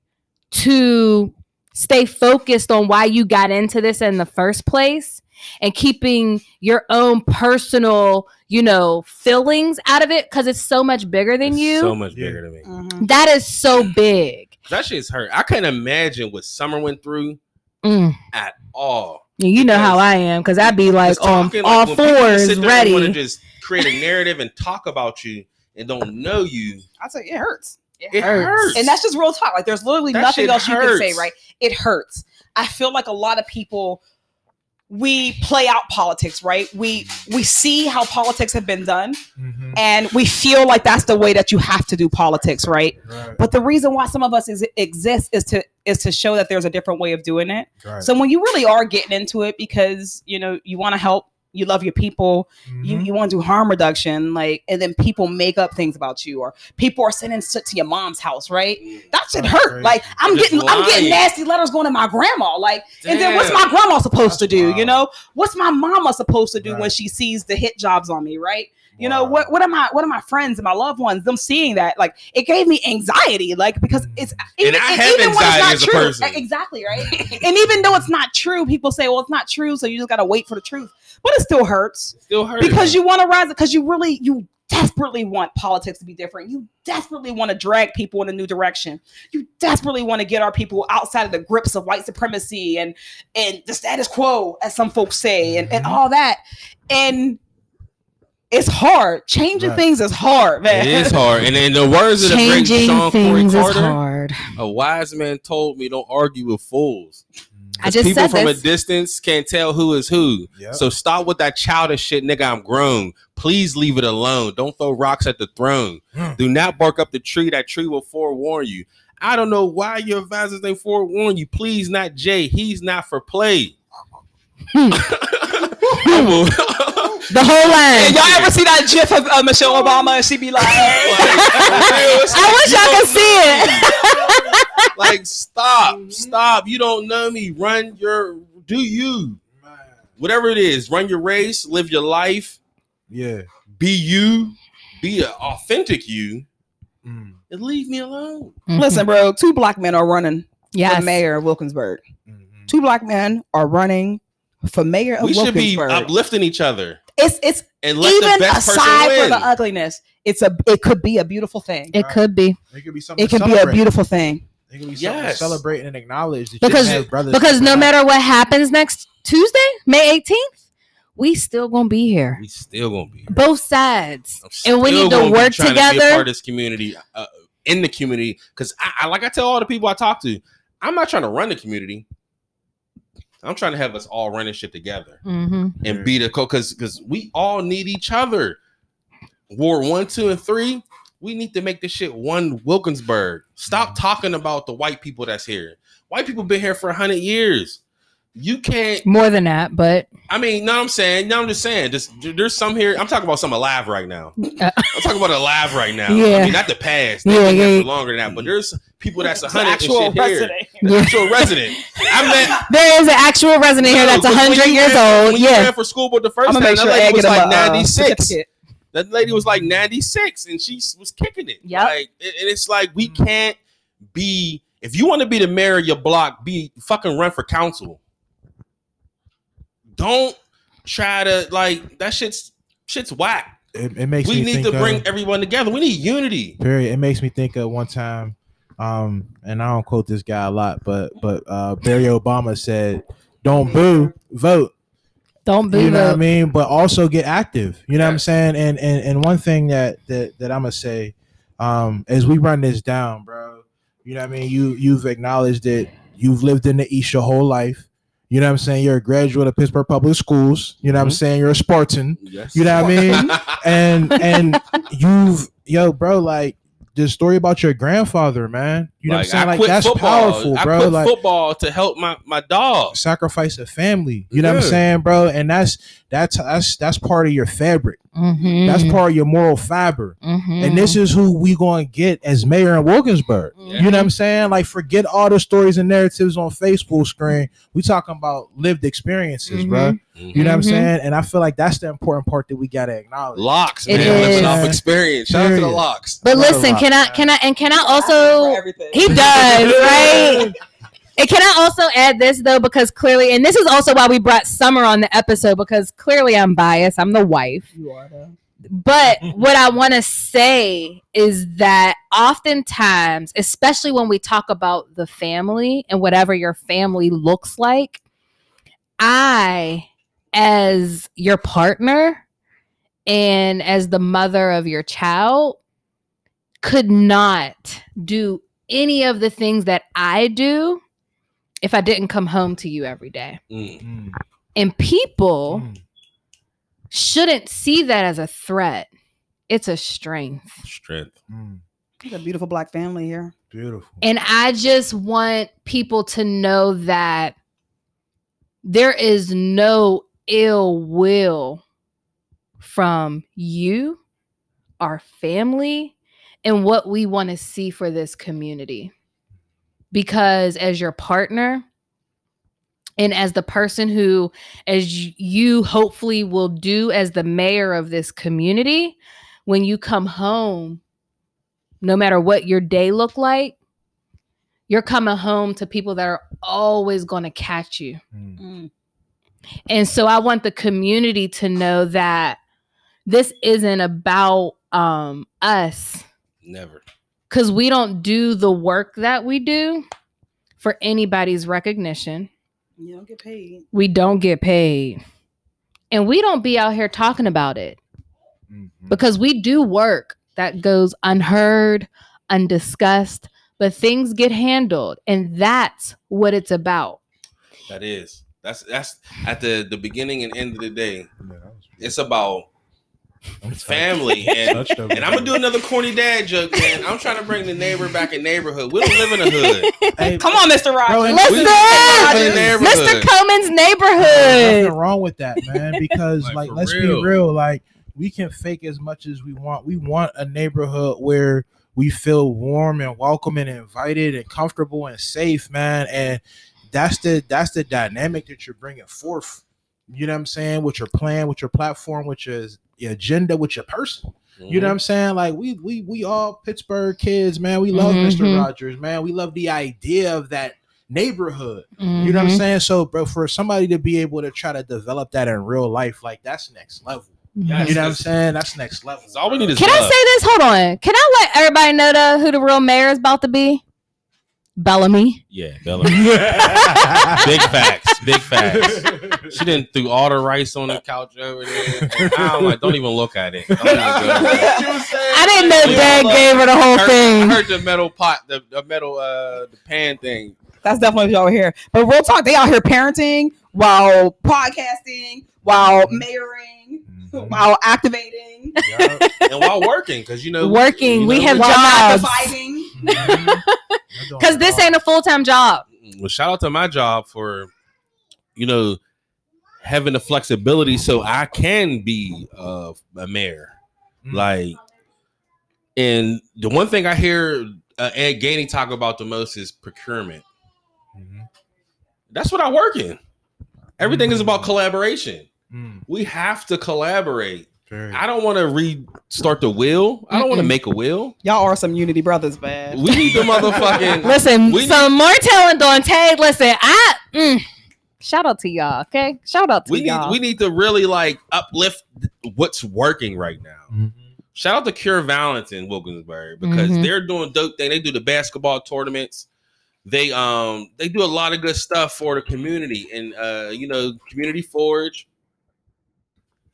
to stay focused on why you got into this in the first place and keeping your own personal, you know, feelings out of it because it's so much bigger than It's you. so much Yeah. bigger than me. Mm-hmm. That is so big. That shit's hurt. I can't imagine what Summer went through Mm. at all. You know how I am because I'd be like Just on talking, all like, when fours, sit there and wanna just create a narrative and talk about you and don't know you. I say it hurts. It hurts. And that's just real talk. Like there's literally That nothing shit else you can say, right? It hurts. I feel like a lot of people we play out politics, right? We we see how politics have been done, Mhm. and we feel like that's the way that you have to do politics, right? Right, But the reason why some of us is, exist is to is to show that there's a different way of doing it. right. So when you really are getting into it because you know you want to help, you love your people, you, Mhm. you want to do harm reduction, like, and then people make up things about you, or people are sending shit to your mom's house, right? That should hurt. crazy. Like I'm Just getting, I'm getting nasty letters going to my grandma. Like, and then what's my grandma supposed to do? wild. You know, what's my mama supposed to do when she sees the hit jobs on me, right? You know what? What are my what are my friends and my loved ones? Them seeing that, like, it gave me anxiety, like because it's even, I have even when it's anxiety not as a true, person. exactly right. and even though it's not true, people say, "Well, it's not true," so you just gotta wait for the truth. But it still hurts Still hurt because you want to rise because you really you desperately want politics to be different you desperately want to drag people in a new direction you desperately want to get our people outside of the grips of white supremacy and and the status quo as some folks say and, and Mhm. all that and it's hard changing Right. things is hard man It is hard. And in the words of the great Changing Shawn Corey Carter, hard. a wise man told me don't argue with fools. I just People said from this. a distance can't tell who is who. Yep. So stop with that childish shit, nigga. I'm grown. Please leave it alone. Don't throw rocks at the throne. Mm. Do not bark up the tree. That tree will forewarn you. I don't know why your advisors they forewarn you. Please, not Jay. He's not for play. Hmm. I will- The whole line. and y'all ever see that gif of uh, michelle obama and she be like I wish I could see it. like stop stop you don't know me run your do you Man. whatever it is run your race live your life Yeah. be you be an authentic you Mm. and leave me alone listen bro two black men are running Yes. for mayor of wilkinsburg Mhm. two black men are running for mayor of we should be uplifting each other it's it's and let the even best aside for win the ugliness, it's a it could be a beautiful thing. It could be It could be something. It could be a beautiful thing. It could be something Yes. to celebrate and acknowledge that Because- you brothers because no matter what happens next Tuesday, May 18th, we still gonna be here. we still gonna be here. Both sides. And we need to gonna be work trying be a together. part of this community uh, in the community because I, I like I tell all the people I talk to I'm not trying to run the community I'm trying to have us all running shit together Mm-hmm. and Yeah. be the co because because we all need each other. War one, two, and three. We need to make this shit one Wilkinsburg. Stop talking about the white people that's here. White people been here for hundred years. You can't. More than that, but I mean, no, I'm saying, no, I'm just saying. Just there's some here. I'm talking about some alive right now. Uh, I'm talking about alive right now. Yeah. I mean, not the past. They've Yeah, yeah. longer than that. But there's people that's a hundred actual shit resident. The actual resident. I meant there is an actual resident here No, that's 'cause when hundred years ran- old. When you Yeah, ran for school board the first I'm time, gonna that lady was like a uh, 96. certificate. That lady was like 96 and she was kicking it. Yep. Like, and and it's like we Mhm. can't be if you want to be the mayor of your block, be fucking run for council. Don't try to like that shit's shit's whack. It, it makes We me need think to bring of- everyone together. We need unity. Period. It makes me think of one time, um, and I don't quote this guy a lot, but but uh, Barry Obama said, "Don't boo, vote." don't boo. You know what I mean? But also get active. You know what I'm saying? And and and one thing that that that I'm gonna say, um, as we run this down, bro. You know what I mean? You you've acknowledged that you've lived in the East your whole life. You know what I'm saying? You're a graduate of Pittsburgh Public Schools. You know what I'm Mhm. saying? You're a Spartan. Yes. You know what I mean? and and you've yo bro like the story about your grandfather man you know Like, what i'm saying I like quit that's football. powerful I bro quit like football to help my my dog. sacrifice of family you know what i'm saying bro and that's that's that's that's part of your fabric Mhm. that's part of your moral fiber Mhm. and this is who we gonna get as mayor in wilkinsburg Mhm. you know what i'm saying like forget all the stories and narratives on facebook screen we talking about lived experiences bro you know what i'm Mhm. saying and i feel like that's the important part that we gotta acknowledge Locks, It man, is. living off experience. Shout out to the Period. locks. But Love listen, rock, can I man. can I and can I For also everything. He does, right? And can I also add this though, because clearly, and this is also why we brought Summer on the episode, because clearly I'm biased. I'm the wife. You are though. But what I want to say is that oftentimes, especially when we talk about the family and whatever your family looks like, I, as your partner and as the mother of your child, could not do any of the things that I do if I didn't come home to you every day. Mm. Mm. And people Mm, shouldn't see that as a threat. It's a strength. Strength. mm, It's a beautiful black family here. beautiful. And I just want people to know that there is no ill will from you, our family, and what we want to see for this community. Because as your partner, and as the person who, as you hopefully will do as the mayor of this community, when you come home, no matter what your day look like, you're coming home to people that are always going to catch you. Mm, Mm. And so I want the community to know that this isn't about um us Never. cuz we don't do the work that we do for anybody's recognition. You don't get paid. We don't get paid. And we don't be out here talking about it mm, mm. because we do work that goes unheard, undiscussed, but things get handled and that's what it's about. That is. That's that's at the the beginning and end of the day. Yeah, It's about I'm touched. Family and and I'm gonna do another corny dad joke, man. I'm trying to bring the neighbor back in neighborhood. We don't live in a hood. Hey, Come on, Mr. Rogers. Bro, Listen, We live in a neighborhood. Mr. Coleman's There's neighborhood. nothing wrong with that, man. Because Like, like, let's real. be real. Like we can fake as much as we want. We want a neighborhood where we feel warm and welcome and invited and comfortable and safe, man. And that's the that's the dynamic that you're bringing forth. You know what I'm saying? With your plan, with your platform, with your, your agenda, with your person. You know what I'm saying? Like we we we all Pittsburgh kids, man. We love Mhm. Mr. Rogers, man. We love the idea of that neighborhood. You know what I'm Mhm. saying? So, bro, for somebody to be able to try to develop that in real life, like that's next level. Yes. You know what I'm saying? That's next level. It's all we need is Can I say this? Hold on. Can I let everybody know the, who the real mayor is about to be? Bellamy. Yeah, Bellamy. big facts. Big facts. She didn't threw all the rice on the couch over there. I'm like, don't even look at it. Don't even go. I didn't know Yeah, Dad gave her the whole I heard, I thing. heard the metal pot, the, the metal, uh, the pan thing. That's definitely what y'all here. But real talk, they out here parenting while podcasting, while mayoring, Mhm. while activating, Yeah. and while working, because you know, Working. you We have jobs. magnifiing. They're doing Because this ain't a full time job. well, shout out to my job for, you know, having the flexibility so I can be uh, a mayor. Mm. Like, and the one thing I hear uh, Ed Gainey talk about the most is procurement. Mhm. That's what I work in. Everything is about Mm. collaboration. Mm. We have to collaborate. Very. I don't want to restart the wheel. I don't want to make a wheel. Y'all are some unity brothers, man. We need the motherfucking. Listen, We some more telling Dante. Listen, I mm, shout out to y'all. Okay, shout out to we need y'all. we need to really like uplift what's working right now. Mhm. Shout out to Cure Violence in Wilkinsburg because Mhm. they're doing dope thing. They do the basketball tournaments. They um they do a lot of good stuff for the community and uh you know Community Forge,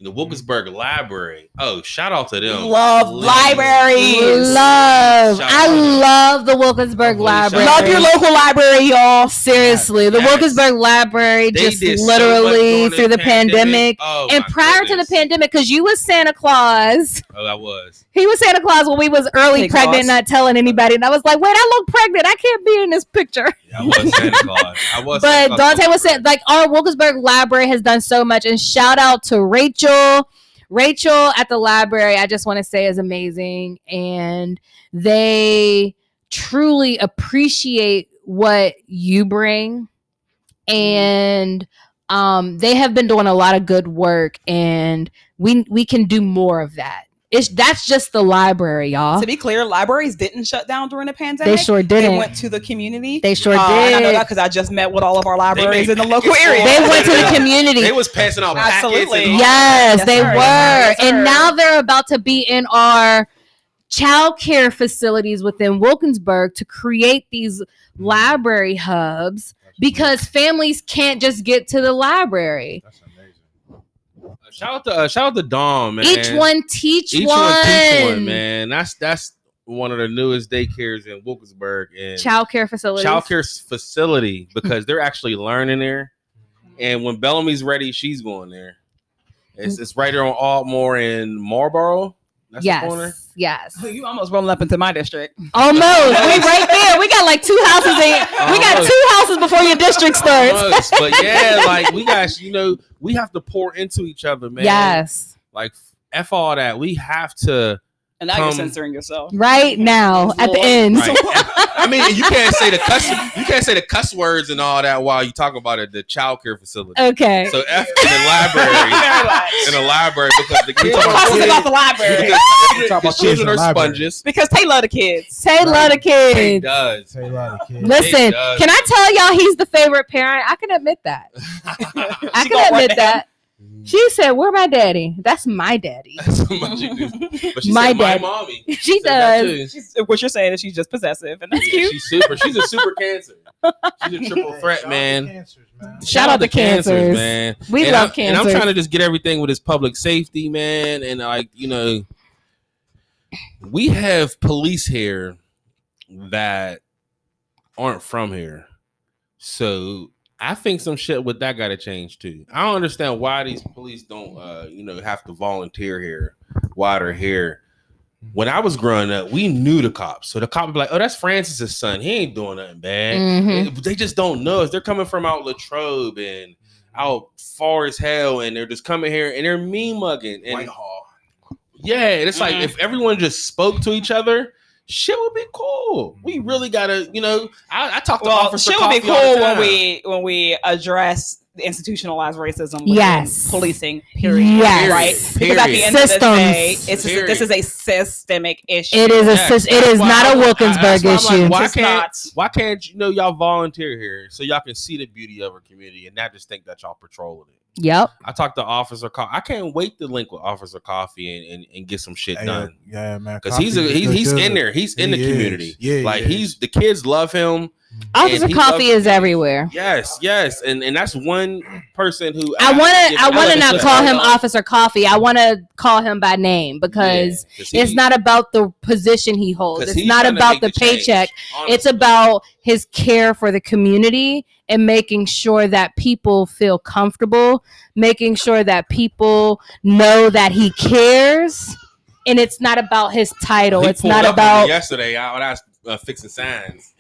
the Wilkinsburg mm-hmm. Library. Oh, shout out to them. Love Please. libraries. love. Shout I out to them. love the Wilkinsburg Holy Library. Love your local library, y'all. Seriously, the Yes. Wilkinsburg Library They just did so literally through the pandemic. Oh, and my prior to the pandemic, because you was Santa Claus, oh, I was. he was Santa Claus when we was early Hey, pregnant, Claus. not telling anybody. And I was like, wait, I look pregnant. I can't be in this picture. I was Santa Claus. I was. Santa But Claus Dante was saying, like, our Wilkinsburg Library has done so much. And shout out to Rachel. Rachel at the library, I just want to say, is amazing. And they truly appreciate what you bring. And um, they have been doing a lot of good work. And we we can do more of that. It's that's just the library, y'all. To be clear, libraries didn't shut down during the pandemic. They sure didn't. They went to the community. They sure Uh, and I know did. that because I just met with all of our libraries in the local area. They went to the community. They was passing out Absolutely. packets. And Yes, Yes, they sir. were. Yes, and now they're about to be in our child care facilities within Wilkinsburg to create these library hubs because families can't just get to the library. That's amazing. Shout out to uh, shout out to Dom, man. Each one teach Each one. one teach one, man. That's that's one of the newest daycares in Wilkinsburg and Child care facilities. child care facility because they're actually learning there. And when Bellamy's ready, she's going there. It's, it's right there on Altmore and Marlboro. That's the corner. yes, yes. You almost rolling up into my district. Almost. we right there. We got like two houses in. We got two houses before your district starts. Almost. but yeah, like we got you know, we have to pour into each other, man. Yes. Like f all that. We have to. And now you're censoring yourself. Right now at the end. Right. I mean, you can't say the cuss. You can't say the cuss words and all that while you talk about it. The child care facility. Okay. So F in the library. In the library because the kids talking are about Talk about the library. because talk about the children are sponges. because they love the kids. Say love the It kids. does. Say a lot of kids. Listen, does. can I tell y'all he's the favorite parent? I can admit that. I can admit that. She said, "Where my daddy? That's my daddy." That's how much you. But she My said, dad- my mommy. She said does. too. She's, what you're saying is she's just possessive, and that's Yeah, cute. she's super. She's a super cancer. She's a triple Hey, threat, man. to cancers, man. Shout out to cancers. man. We and love I, And I'm trying to just get everything with this public safety, man. And like, you know, we have police here that aren't from here. So I think some shit with that gotta change too. I don't understand why these police don't uh, you know, have to volunteer here, why they're here. When I was growing up, we knew the cops. So the cop would be like, Oh, that's Francis's son. He ain't doing nothing bad. Mhm. They- They just don't know us. They're coming from out Latrobe and out far as hell, and they're just coming here and they're mean mugging. And Whitehall. yeah, it's like Mhm. if everyone just spoke to each other, shit would be cool. We mm-hmm. really gotta, you know, I, I talk to Well, Officer shit would be Coffee all the cool when we when we address the institutionalized racism. Yes. policing. Period. Yes. Right. Period. Because at the end of the day, it's just, this is a systemic issue. It is a Yes, sis- it that's is why not I- a I- Wilkinsburg that's why I'm like, issue. why It's can't not. why can't you know y'all volunteer here so y'all can see the beauty of our community and not just think that y'all patrolling it? Yep. I talked to Officer Coffee. I can't wait to link with Officer Coffee and, and, and get some shit Hey, done. yeah, man. Because he's a, he's, he's in there. He's in He the is. community. Yeah, like is. he's the kids love him. Officer Coffee is everywhere. Yes, yes, and and that's one person who I want to. I want to not call him. Officer Coffee. I want to call him by name because Yeah, he- it's not about the position he holds. It's not about the change, paycheck. It's about his care for the community and making sure that people feel comfortable, making sure that people know that he cares. And it's not about his title. He it's not up on me about. yesterday. I was uh, fixing signs.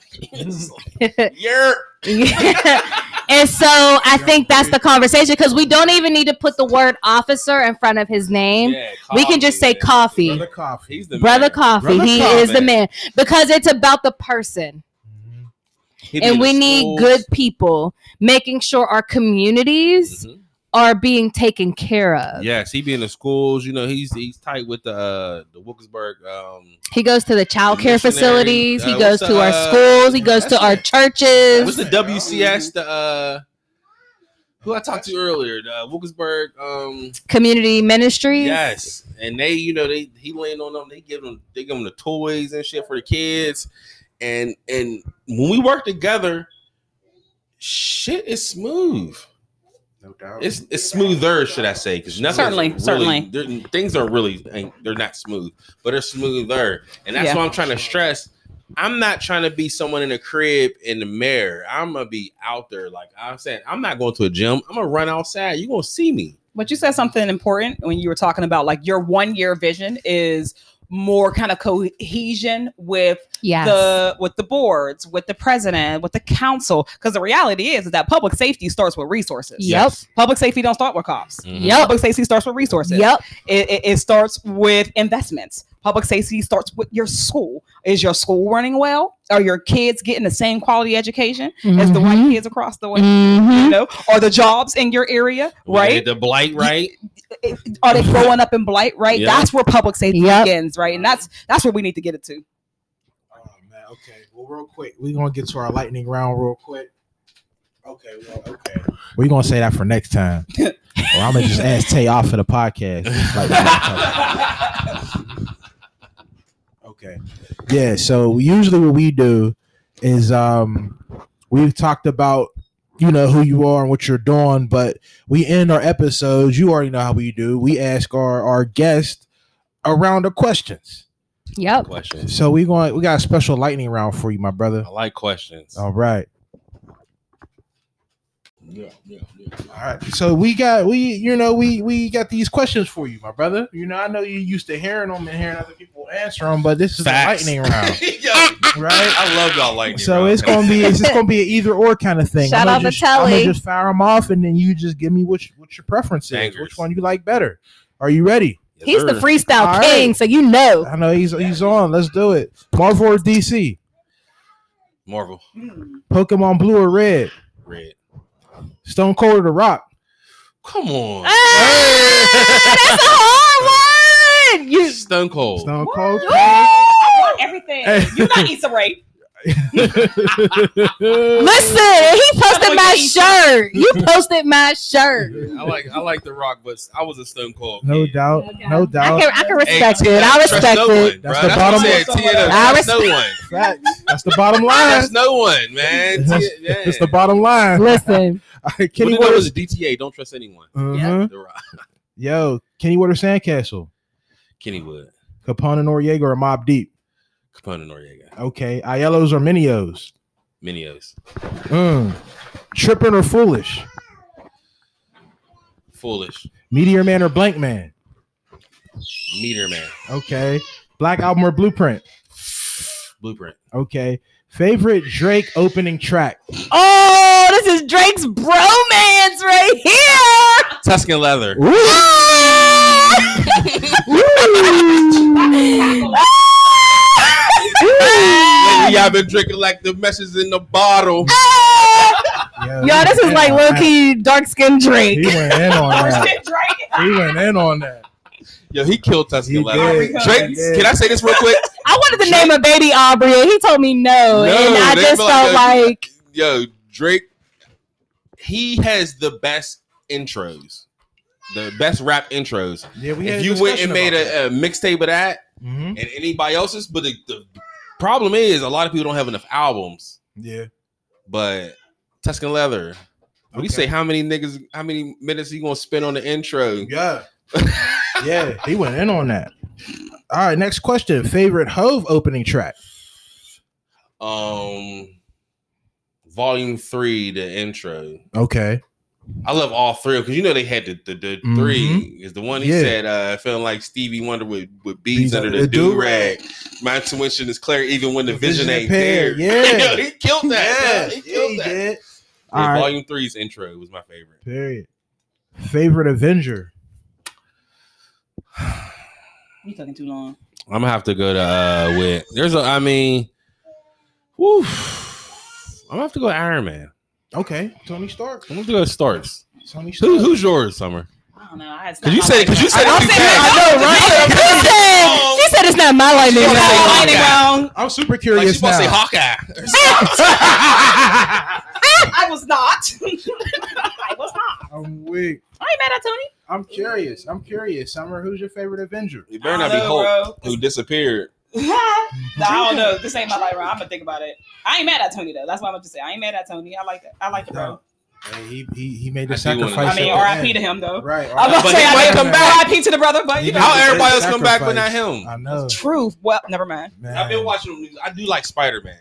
Yerp. and so I think that's the conversation because we don't even need to put the word officer in front of his name. Yeah, we can just say man. coffee. Brother Coffee. He's the Brother man. Coffee, Brother he Coffee. is the man because it's about the person. Mhm. And we the need good people making sure our communities Mhm. Are being taken care of. Yes, he be in the schools. You know, he's he's tight with the uh, the Wilkinsburg. Um, He goes to the child The care facilities. he uh, goes what's to the, our uh, schools. He goes to that's our it. churches. what's the WCS? The uh, who I talked to earlier, the Wilkinsburg. Um, Community ministries. yes, and they, you know, they he laying on them. They give them, they give them the toys and shit for the kids, and and when we work together, shit is smooth. No doubt. It's it's smoother, should I say? Because nothing Certainly, really, certainly. things are really ain't- they're not smooth, but they're smoother, and that's Yeah. what I'm trying to stress. I'm not trying to be someone in a crib in the mirror. I'm gonna be out there. Like I'm saying, I'm not going to a gym. I'm gonna run outside. You gonna see me? But you said something important when you were talking about like your one year vision is more kind of cohesion with Yes. the with the boards, with the president, with the council. Because the reality is, is that public safety starts with resources. Yep. Public safety don't start with cops. Mhm. Yep. Public safety starts with resources. Yep. It, it, it starts with investments. Public safety starts with your school. Is your school running well? Are your kids getting the same quality education as the white Mhm. kids across the way? You Mhm. know, are the jobs in your area right? The blight right. Are they growing up in blight right? Yeah. That's where public safety Yep. begins, right? And that's that's where we need to get it to. Oh man, okay. Well, real quick, we're gonna get to our lightning round real quick. Okay, well, okay. We're gonna say that for next time. or I'm gonna just ask Tay off of the podcast. Like, okay. Yeah, so usually what we do is um we've talked about you know who you are and what you're doing, but we end our episodes, you already know how we do. We ask our our guests a round of questions. Yep. questions. So we going we got a special lightning round for you, my brother. I like questions. All right. Yeah, yeah, yeah. All right. So we got we you know we we got these questions for you, my brother. You know I know you used to hearing them and hearing other people answer them, but this is Facts. a lightning round, Yo, right? I love y'all lightning. So round. it's gonna be it's just gonna be an either or kind of thing. Shout I'm out gonna to just, I'm gonna just fire them off, and then you just give me which what your preference is, Bangers. which one you like better. Are you ready? Yes, He's the freestyle All right. king, so you know. I know he's he's on. Let's do it. Marvel or DC? Marvel Pokemon Blue or Red? Red. Stone Cold or The Rock? Come on, Ah, that's a hard one. You Stone Cold. Stone Cold. I want everything. Hey. You not Issa Rae. listen. He posted my shirt. You posted my shirt. I like I like the Rock, but I was a Stone Cold. no kid. doubt. No I doubt. can, I can respect Tia, it. I respect no it. One, That's bro. the bottom line. I'm saying. Tia, don't I trust no one. Facts. That's the bottom line. trust no one, man. That's, yeah. that's the bottom line. Listen, Kenny Kenny was Waters. a DTA. Don't trust anyone. Mhm. The Rock. Yo, Kenny Waters Sandcastle. Kenny Wood, Capone and Noreaga or Mobb Deep? Capone and Noreaga, Okay. Ayelos or Minios? Minios, Mm. Trippin' or Foolish? Foolish, Meteor Man or Blank Man? Meteor Man, Okay. Black Album or Blueprint? Blueprint. Okay. Favorite Drake opening track? oh, this is Drake's bromance right here. Tuscan Leather. Lately, I've been drinking like the messes in the bottle. Yo, Yo, this is like low key dark skinned Drake. He went in on that. He went in on that. Yo, he killed Tuscan He Leather. did. Drake, He did. can I say this real quick? I wanted to name a baby Aubrey, and he told me no, No, and I just felt like like, Yo, Drake, he has the best intros, the best rap intros. Yeah, we If you went and made a, a mixtape of that hmm and anybody else's, but the, the problem is a lot of people don't have enough albums. Yeah. But Tuscan Leather, do you say? How many niggas? How many minutes you gonna spend on the intro? Yeah. yeah, he went in on that. All right, next question. Favorite Hove opening track? Um, Volume Three, the intro. Okay. I love all three because you know they had the the, the Mhm. three is the one he Yeah. said uh feeling like Stevie Wonder with with beads Beads under under the the do do-rag. My intuition is clear even when the, The vision, vision ain't there. Yeah. he killed that. bro. he yeah, killed he that. did. Yeah, All right. Volume Three's intro was my favorite. Period. Favorite Avenger? You taking too long. I'm gonna have to go to uh with there's a I mean, whew, I'm gonna have to go to Iron Man. Okay. Tony Stark. I'm gonna have to go to Starks. Tony Stark. Who, who's yours, Summer? I don't know. I had Because you said because you said I it too said- fast. I know, right? she said, she said it's not my lightning She Yeah, said round. Lightning round. I'm super Like curious she's supposed to say. Hawkeye. I was not. I was not. I'm weak. I ain't mad at Tony. I'm curious. I'm curious. Summer, who's your favorite Avenger? You better not be I don't Hulk who disappeared. No, I don't know. This ain't my light round. I'm gonna think about it. I ain't mad at Tony though. That's what I'm about to say. I ain't mad at Tony. I like that. I like the bro. Hey, he, he he made the I sacrifice. I mean, R.I.P. to him though. Right. I was about But to say, I might mean, come back. R.I.P. to the brother, but you know. How everybody else come back but not him? I know. truth. Well, never mind. Man. I've been watching. them. I do like Spider Man.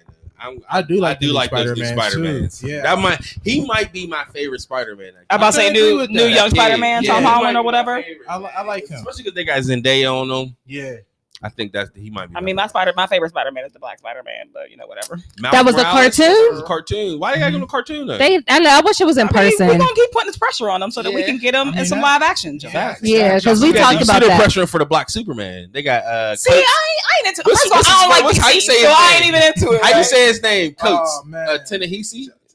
I do like I do like those new Spider-Man Spider Mans. Yeah. that might he might be my favorite Spider Man. I'm about to say new, new young Spider Man, Tom Holland or whatever. I, I like him. especially because they got Zendaya on them. Yeah. I think that's he might be. I mean, my spider, my favorite Spider Man is the Black Spider Man, but you know, whatever. Miles That was a Morales cartoon? was a cartoon. Why they got on a cartoon though? They, I know. I wish it was in I mean, person. we're gonna keep putting this pressure on them so that we can get them I mean, in some that- live action. Joe. Yeah. Yeah, because we You got- talked you see about the that. pressure for the Black Superman. They got uh. See, I ain't, I ain't into. What's- First of all, I don't like what's- how you say his so I ain't name? even into it. How you say his name? Coates. Oh, man.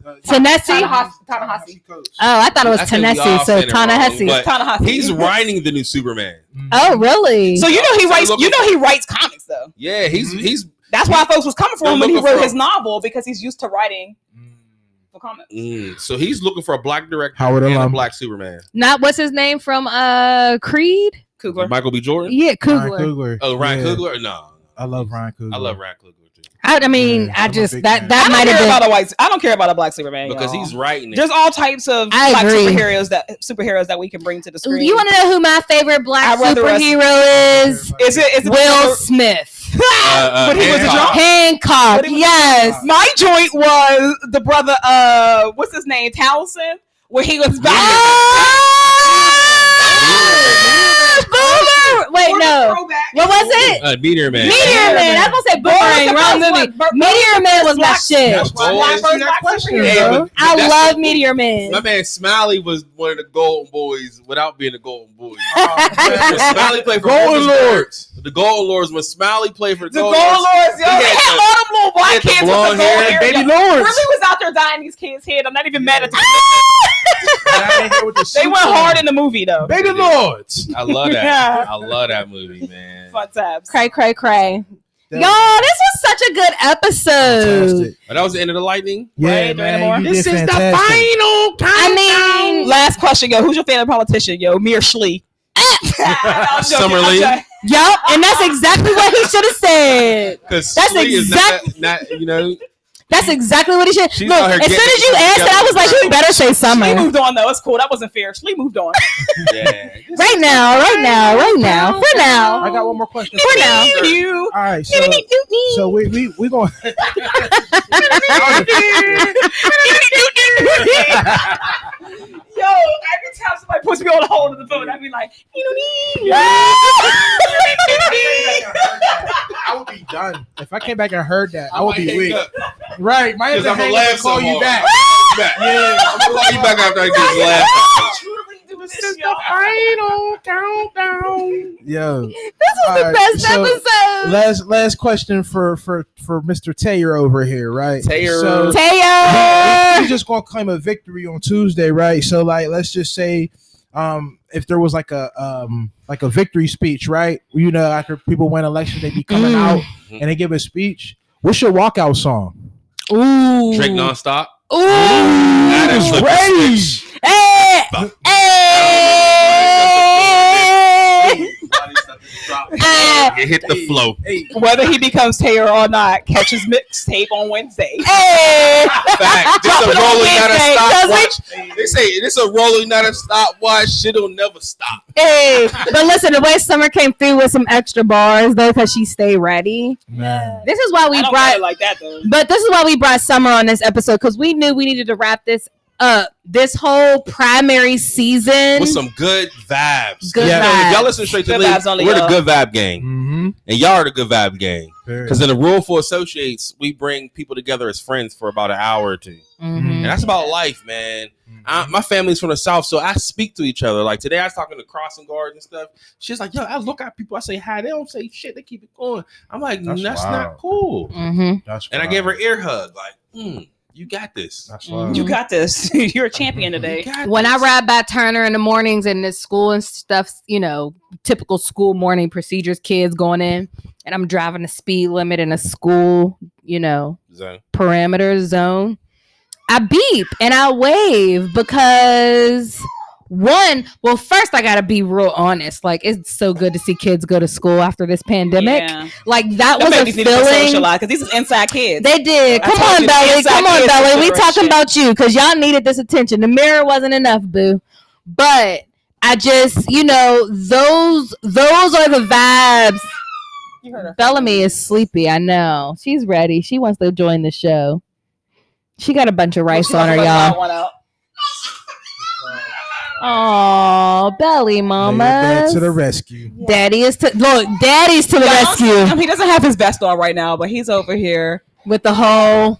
Uh, Tennessee? Ta-Nehisi. Ta-Nehisi. Oh, I thought it was I Tennessee. So saying it wrong, Ta-Nehisi. but- Ta-Nehisi. He's writing the new Superman. Oh, really? So you know he writes. You know he writes comics though. Yeah, he's Mhm. he's. That's why folks was coming for him when he wrote his novel because he's used to writing Mm. for comics. Mm, so he's looking for a black director Howard and a alum. black Superman. Not what's his name from uh Creed? Coogler. Michael B. Jordan. Yeah, Ryan Coogler. Coogler. Oh, Ryan Yeah. Coogler. No, I love Ryan Coogler. I love Ryan Coogler too I, I mean, Yeah, I just that fan. that I might don't care about a white. I don't care about a black Superman. because y'all. he's writing it. There's all types of I black agree. superheroes that superheroes that we can bring to the screen. You want to know who my favorite black I'd us- superhero is? Is it? Is it Will Smith. uh, but he was a Hancock. drunk. Hancock. Was- Yes. My joint was the brother. Uh, what's his name? Townsend. where he was back. Boomer! Wait, no. What was it? Uh, Meteor Man. Meteor Man. I was gonna say Boomerang. Wrong movie. Meteor Man was my shit. That's why I asked you that question, Hey, bro. but I love Meteor Man. My man Smiley was one of the Golden Boys without being a Golden Boy. Oh, Smiley played for Golden Golden Lords. The Golden Lords. When Smiley played for The Golden Gold Lords, Lords, yo. He They had had the- all them little black kids with the blonde gold hair. hair. Baby. Lords. Really was out there dyeing these kids' head. I'm not even mad at them. Down in here with the They went hard in the movie though. Baby Lords. I love that. Yeah. I love that movie, man. Fun times. Cray, cray, cray. Y'all, this was such a good episode. Fantastic. But that was the end of the lightning. Yeah, Right, do man. You This did is the fantastic. final I mean, Last question, yo. Who's your favorite politician, yo? Me or Schlee? Summer Lee. Yup, and that's exactly what he should have said. Because That's is not, not, you know, That's exactly what he should. She's Look, as soon as you it asked it, I was like, together. you better say Schlee summer. moved on though. It's cool. That wasn't fair. Schlee moved on. yeah. Right now, right now, right now, for now. I got one more question. For now. You. All right, so so we we we going. Yo, every time somebody puts me on the hold of the phone, I'd be like, I would be done if I came back and heard that. I would be weak. Up. Right, might have Because I'm gonna laugh call so you back. Back. Yeah, I'm gonna call you back after I get this laugh. this. This is yo. the final countdown. Yo, This was the Alright, best so- episode. last last question for for for Mr. Taylor over here, right? Taylor. So, Taylor. we just gonna claim a victory on Tuesday, right? So like, let's just say, um, if there was like a um like a victory speech, right? You know, after people win elections, they be coming Mm. out and they give a speech. What's your walkout song? Ooh. Drink nonstop. Ooh. That is Ooh, the ready. switch. Hey. Fuck. Hey. Ah. It hit the flow. Hey, Whether he becomes Taylor or not, catch his mixtape on Wednesday. Eh. Hey. Fact. Not a Wednesday, 'cause we- stopwatch. They say it's a rolling, not a stopwatch. Shit'll never stop. Hey, but listen, the way Summer came through with some extra bars though, because she stayed ready. man. This is why we I don't brought it like that though. But this is why we brought Summer on this episode because we knew we needed to wrap this up. This whole primary season. With some good vibes. Good You know, vibes. If y'all listen straight to Good the league, only, we're the y'all. good vibe gang. Mm-hmm. And y'all are the good vibe gang. Because in the Rule for Associates, we bring people together as friends for about an hour or two. Mhm. And that's about life, man. I, my family's from the south, so I speak to each other. Like today, I was talking to Crossing Guard and stuff. She's like, "Yo, I look at people, I say hi. They don't say shit. They keep it going." I'm like, That's "That's, not cool." Mhm. That's And I gave her ear hug, like, mm, "You got this. That's Mhm. You got this. You're a champion today. got When I ride by Turner in the mornings and the school and stuff, you know, typical school morning procedures, kids going in, and I'm driving the speed limit in a school, you know, So, parameter zone, I beep and I wave because one, well, first I gotta be real honest. Like it's so good to see kids go to school after this pandemic. Yeah. Like that Them was a babies need to feeling. because these is inside kids. They did. I Come on, you, Belly. Come on, kids Belly. We talking about you because y'all needed this attention. The mirror wasn't enough, boo. But I just, you know, those those are the vibes. you heard her. Bellamy is sleepy. I know. She's ready. She wants to join the show. She got a bunch of rice She on her, must have y'all. Let one out. Oh, belly Mama mama. to the rescue. Daddy is to look. Daddy's to the Yeah, I don't see him. rescue He doesn't have his vest on right now, but he's over here with the whole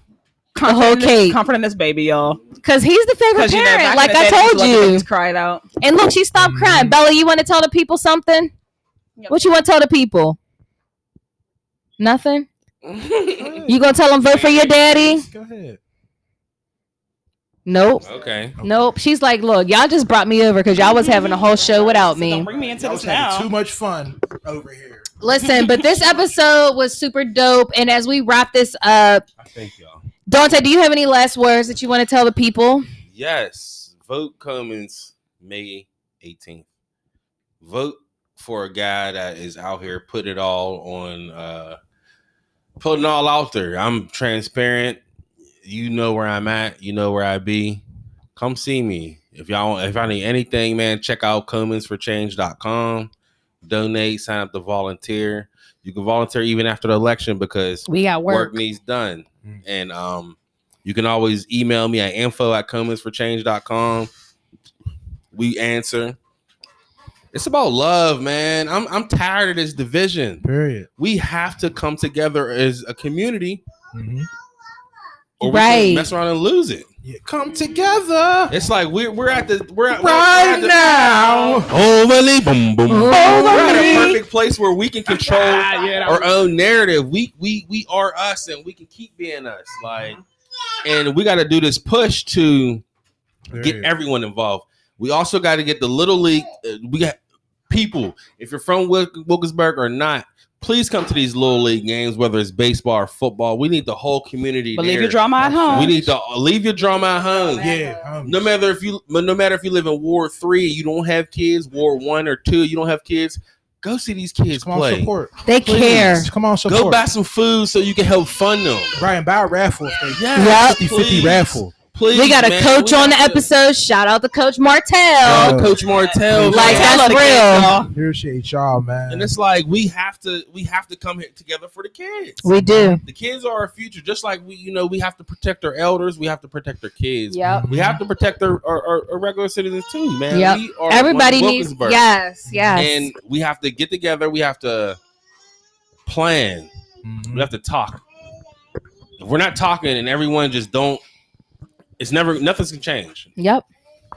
the whole comforting this- cake comforting this baby, y'all. because he's the favorite Because you know, parent. like I day, they used told to let the you. babies cried out. And look, she stopped Mhm. crying. Bella, you want to tell the people something? Yep. What you want to tell the people? Nothing. You gonna tell them vote for your daddy? Go ahead. Nope. okay. Nope. She's like, look, y'all just brought me over because y'all was having a whole show without Don't me. bring me into Y'all this now. too much fun over here. Listen, but this episode was super dope. And as we wrap this up, I thank y'all. Dante, do you have any last words that you want to tell the people? Yes. Vote Comans May 18th. Vote for a guy that is out here putting it all on uh putting all out there. I'm transparent. You know where I'm at, you know where I be. Come see me. If y'all if I need anything, man, check out comansforchange.com. Donate, sign up to volunteer. You can volunteer even after the election because We got work work. needs done and um You can always email me at info at comansforchange.com. We answer. It's about love, man. I'm I'm tired of this division. Period. We have to come together as a community, Mhm. Or we Right. can mess around and lose it. Yeah, come together It's like we're we're at the we're at, right we're at the, now. Overly boom boom. boom. We're at a perfect place where we can control our own narrative. We we we are us, and we can keep being us. Like, and we got to do this push to get Period. everyone involved. We also got to get the little league. uh, we got people. If you're from Wil- Wilkinsburg or not, please come to these little league games, whether it's baseball or football. We need the whole community. But leave your drama at home. We need to leave your drama at home. Yeah, No matter if you, no matter if you live in Ward Three, you don't have kids. Ward One or Two, you don't have kids. Go see these kids come on, play. support. They Please. care. Come on, support. Go buy some food so you can help fund them. Brian, buy a raffle. if they- Yes, 50 please. 50 raffle. Please, We got a man. coach on the to- episode. Shout out to Coach Martell. Uh, Coach Martell, Like, man. that's Love kids, real. Appreciate y'all, man. and it's like we have to we have to come here together for the kids. we do. The kids are our future, just like we, you know, we have to protect our elders. We have to protect our kids. Yep. We have to protect our, our, our, our regular citizens too, man. Yep. We are Everybody one needs. Yes. Yes. and we have to get together. We have to plan. Mhm. We have to talk. If we're not talking and everyone just don't, it's never nothing's gonna change. yep.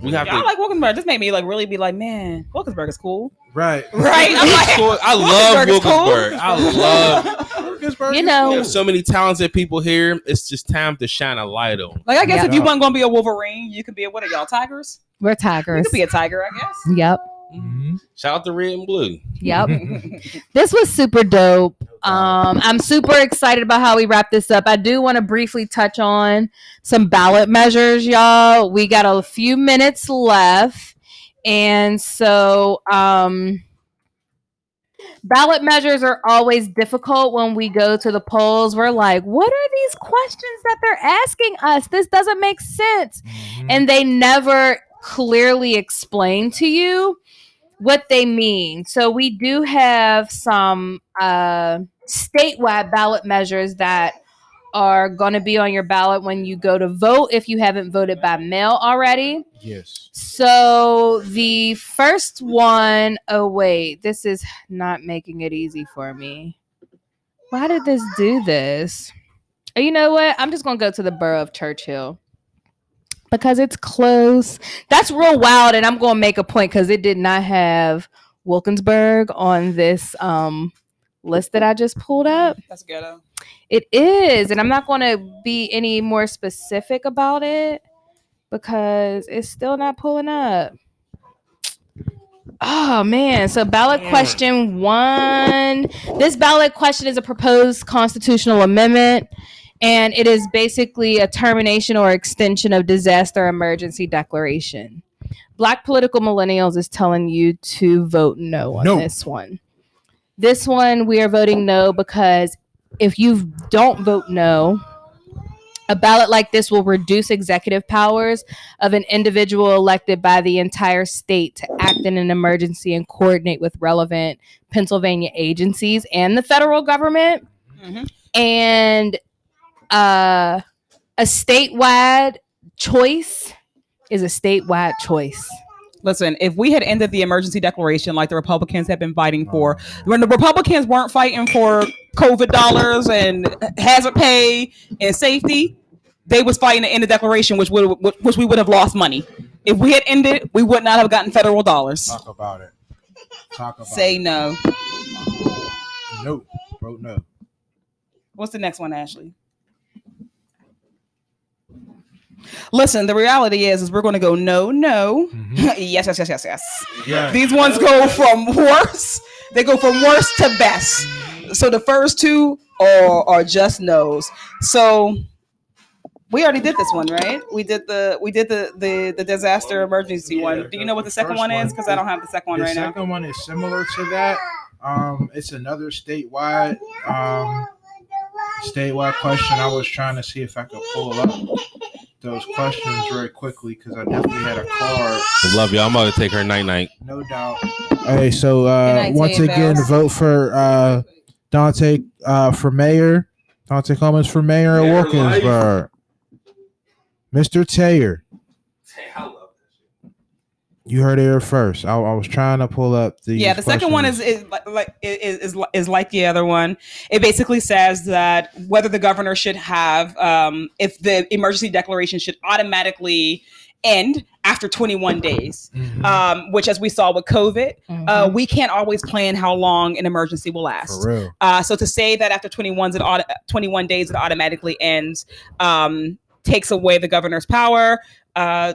We have Yeah, I to. like Wilkinsburg. This made me like really be like, man, Wilkinsburg is cool. Right. Right? I'm like, Cool. I love Wilkinsburg is cool. I love. Wilkinsburg You know- We have so many talented people here. It's just time to shine a light on. Like I guess Yeah. if you weren't gonna be a Wolverine, you could be a what are y'all tigers? We're tigers. You tigers. could be a tiger, I guess. Yep. Mhm. Shout out to Red and Blue. Yep. this was super dope. Um, I'm super excited about how we wrap this up. I do want to briefly touch on some ballot measures, y'all. We got a few minutes left. And so, um, ballot measures are always difficult when we go to the polls. We're like, what are these questions that they're asking us? This doesn't make sense Mhm. and they never clearly explain to you what they mean. So we do have some uh, statewide ballot measures that are going to be on your ballot when you go to vote if you haven't voted by mail already. yes. So the first one, oh wait, this is not making it easy for me. Why did this do this? You know what? I'm just gonna go to the borough of Churchill because it's close. That's real wild, and I'm gonna make a point because it did not have Wilkinsburg on this um list that I just pulled up. That's ghetto. It is, and I'm not going to be any more specific about it because it's still not pulling up. Oh man, so ballot question 1. This ballot question is a proposed constitutional amendment and it is basically a termination or extension of disaster emergency declaration. Black political millennials is telling you to vote no on No. this one. This one we are voting no because if you don't vote no, a ballot like this will reduce executive powers of an individual elected by the entire state to act in an emergency and coordinate with relevant Pennsylvania agencies and the federal government. Mhm. And uh, a statewide choice is a statewide choice. Listen, if we had ended the emergency declaration like the Republicans have been fighting for, when the Republicans weren't fighting for COVID dollars and hazard pay and safety, they was fighting to end the declaration, which would which we would have lost money. If we had ended, we would not have gotten federal dollars. Talk about it. Talk about Say it. no. no. Vote no. What's the next one, Ashley? Listen, the reality is, is we're going to go no, no, Mhm. yes, yes, yes, yes, yes. Yeah. These ones go from worse. They go from worst to best. So the first two are, are just no's. So we already did this one, right? We did the we did the the, the disaster emergency Yeah, one. Do you know what the the second one is? Because I don't have the second one the right now. The second one is similar to that. Um, it's another statewide um, statewide question. I was trying to see if I could pull up those questions very quickly because I definitely had a card. Love you. I'm about to take her night night. No doubt. Hey, so uh, once again, Bells. vote for uh, Dante uh, for mayor. Dante Comans for mayor of Mayor Wilkinsburg. Mr. Taylor, I love that you heard it here first. I, I was trying to pull up the yeah the second one is is like- like is, is is like the other one it basically says that whether the governor should have um if the emergency declaration should automatically end after 21 days Mhm. um which as we saw with covid Mm-hmm. uh we can't always plan how long an emergency will last for real. uh, so to say that after 21 it auto- 21 days it automatically ends um, takes away the governor's power uh,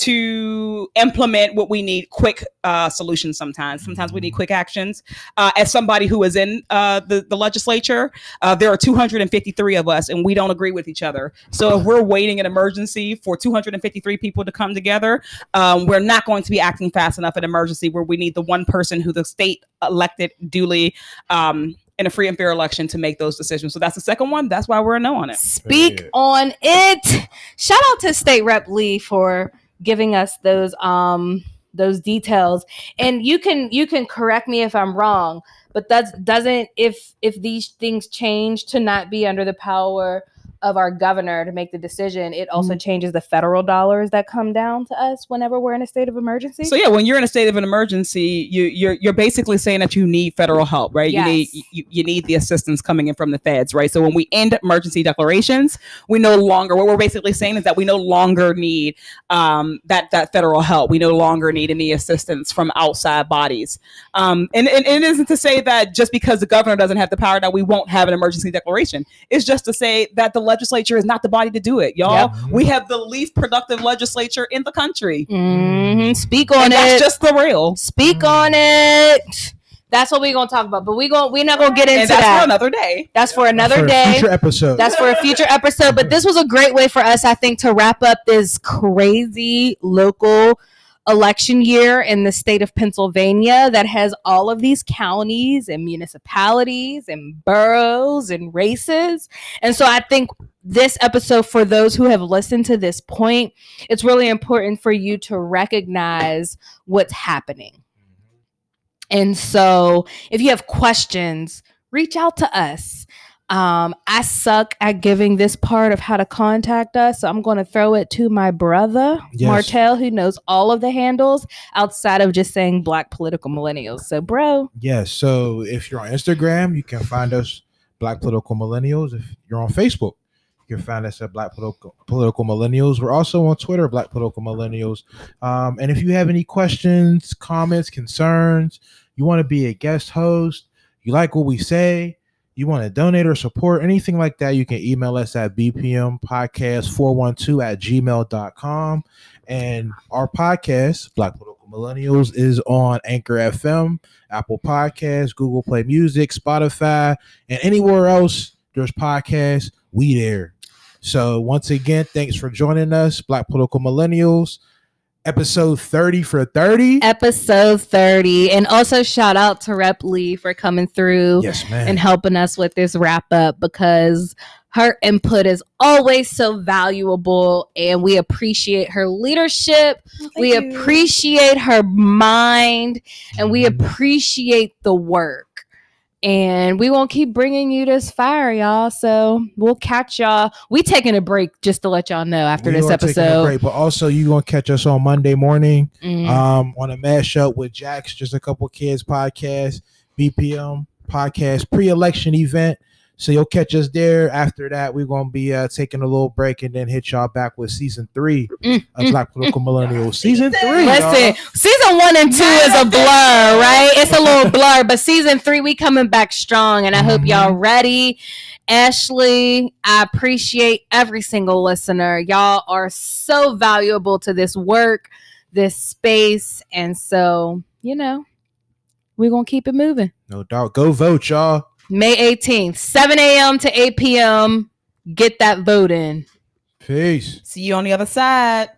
to implement what we need quick uh, solutions sometimes sometimes we need quick actions uh, as somebody who is in uh, the, the legislature uh, there are 253 of us and we don't agree with each other so if we're waiting an emergency for 253 people to come together um, we're not going to be acting fast enough in emergency where we need the one person who the state elected duly um, in a free and fair election to make those decisions. So that's the second one. That's why we're a no on it. Speak on it. Shout out to State Rep Lee for giving us those um those details. And you can you can correct me if I'm wrong, but that doesn't if if these things change to not be under the power of our governor to make the decision, it also changes the federal dollars that come down to us whenever we're in a state of emergency. So yeah, when you're in a state of an emergency, you you're you're basically saying that you need federal help, right? You need Yes. you, you need the assistance coming in from the feds, right? So when we end emergency declarations, we no longer what we're basically saying is that we no longer need um, that that federal help. We no longer need any assistance from outside bodies. Um, and, and it isn't to say that just because the governor doesn't have the power that we won't have an emergency declaration. It's just to say that the legislature is not the body to do it, y'all. Yep. We have the least productive legislature in the country. Mhm. Speak on And it. that's just the real. Speak on it. That's what we're gonna talk about. But we going we're not gonna get into and that's that. for another day. that's for another For a day. future episode. That's for a future episode. But this was a great way for us, I think, to wrap up this crazy local election year in the state of Pennsylvania that has all of these counties and municipalities and boroughs and races. And so I think this episode, for those who have listened to this point, it's really important for you to recognize what's happening. And so if you have questions, reach out to us. Um, I suck at giving this part of how to contact us, so I'm going to throw it to my brother Yes. Martel, who knows all of the handles outside of just saying Black political millennials. So, bro, Yes. So if you're on Instagram, you can find us Black Political Millennials. If you're on Facebook, you can find us at Black Political, Political Millennials. We're also on Twitter, Black Political Millennials. Um, and if you have any questions, comments, concerns, you want to be a guest host, you like what we say, you want to donate or support anything like that, you can email us at bpmpodcast412 at gmail.com. And our podcast, Black Political Millennials, is on Anchor FM, Apple Podcasts, Google Play Music, Spotify, and anywhere else there's podcasts, we there. So once again, thanks for joining us, Black Political Millennials, episode 30 for 30. episode 30. And also, shout out to Rep Lee for coming through Yes, man. and helping us with this wrap up because her input is always so valuable and we appreciate her leadership. we appreciate her mind and we Mhm. appreciate the work. And we won't keep bringing you this fire, y'all. So we'll catch y'all. We taking a break just to let y'all know after We this are taking a episode. break, but also you gonna catch us on Monday morning Mm. um on a mashup with Jack's just a couple kids podcast, BPM podcast pre-election event. So you'll catch us there. After that, we're gonna be uh, taking a little break and then hit y'all back with season three Mm, of Black Political Millennials. Season three. Listen, y'all. season one and two is a blur, right? It's a little blur, but season three, we coming back strong, and I hope y'all ready. Ashley, I appreciate every single listener. Y'all are so valuable to this work, this space, and so you know, we're gonna keep it moving. no doubt. Go vote, y'all. May 18th, 7 a.m. to 8 p.m. Get that vote in. Peace. See you on the other side.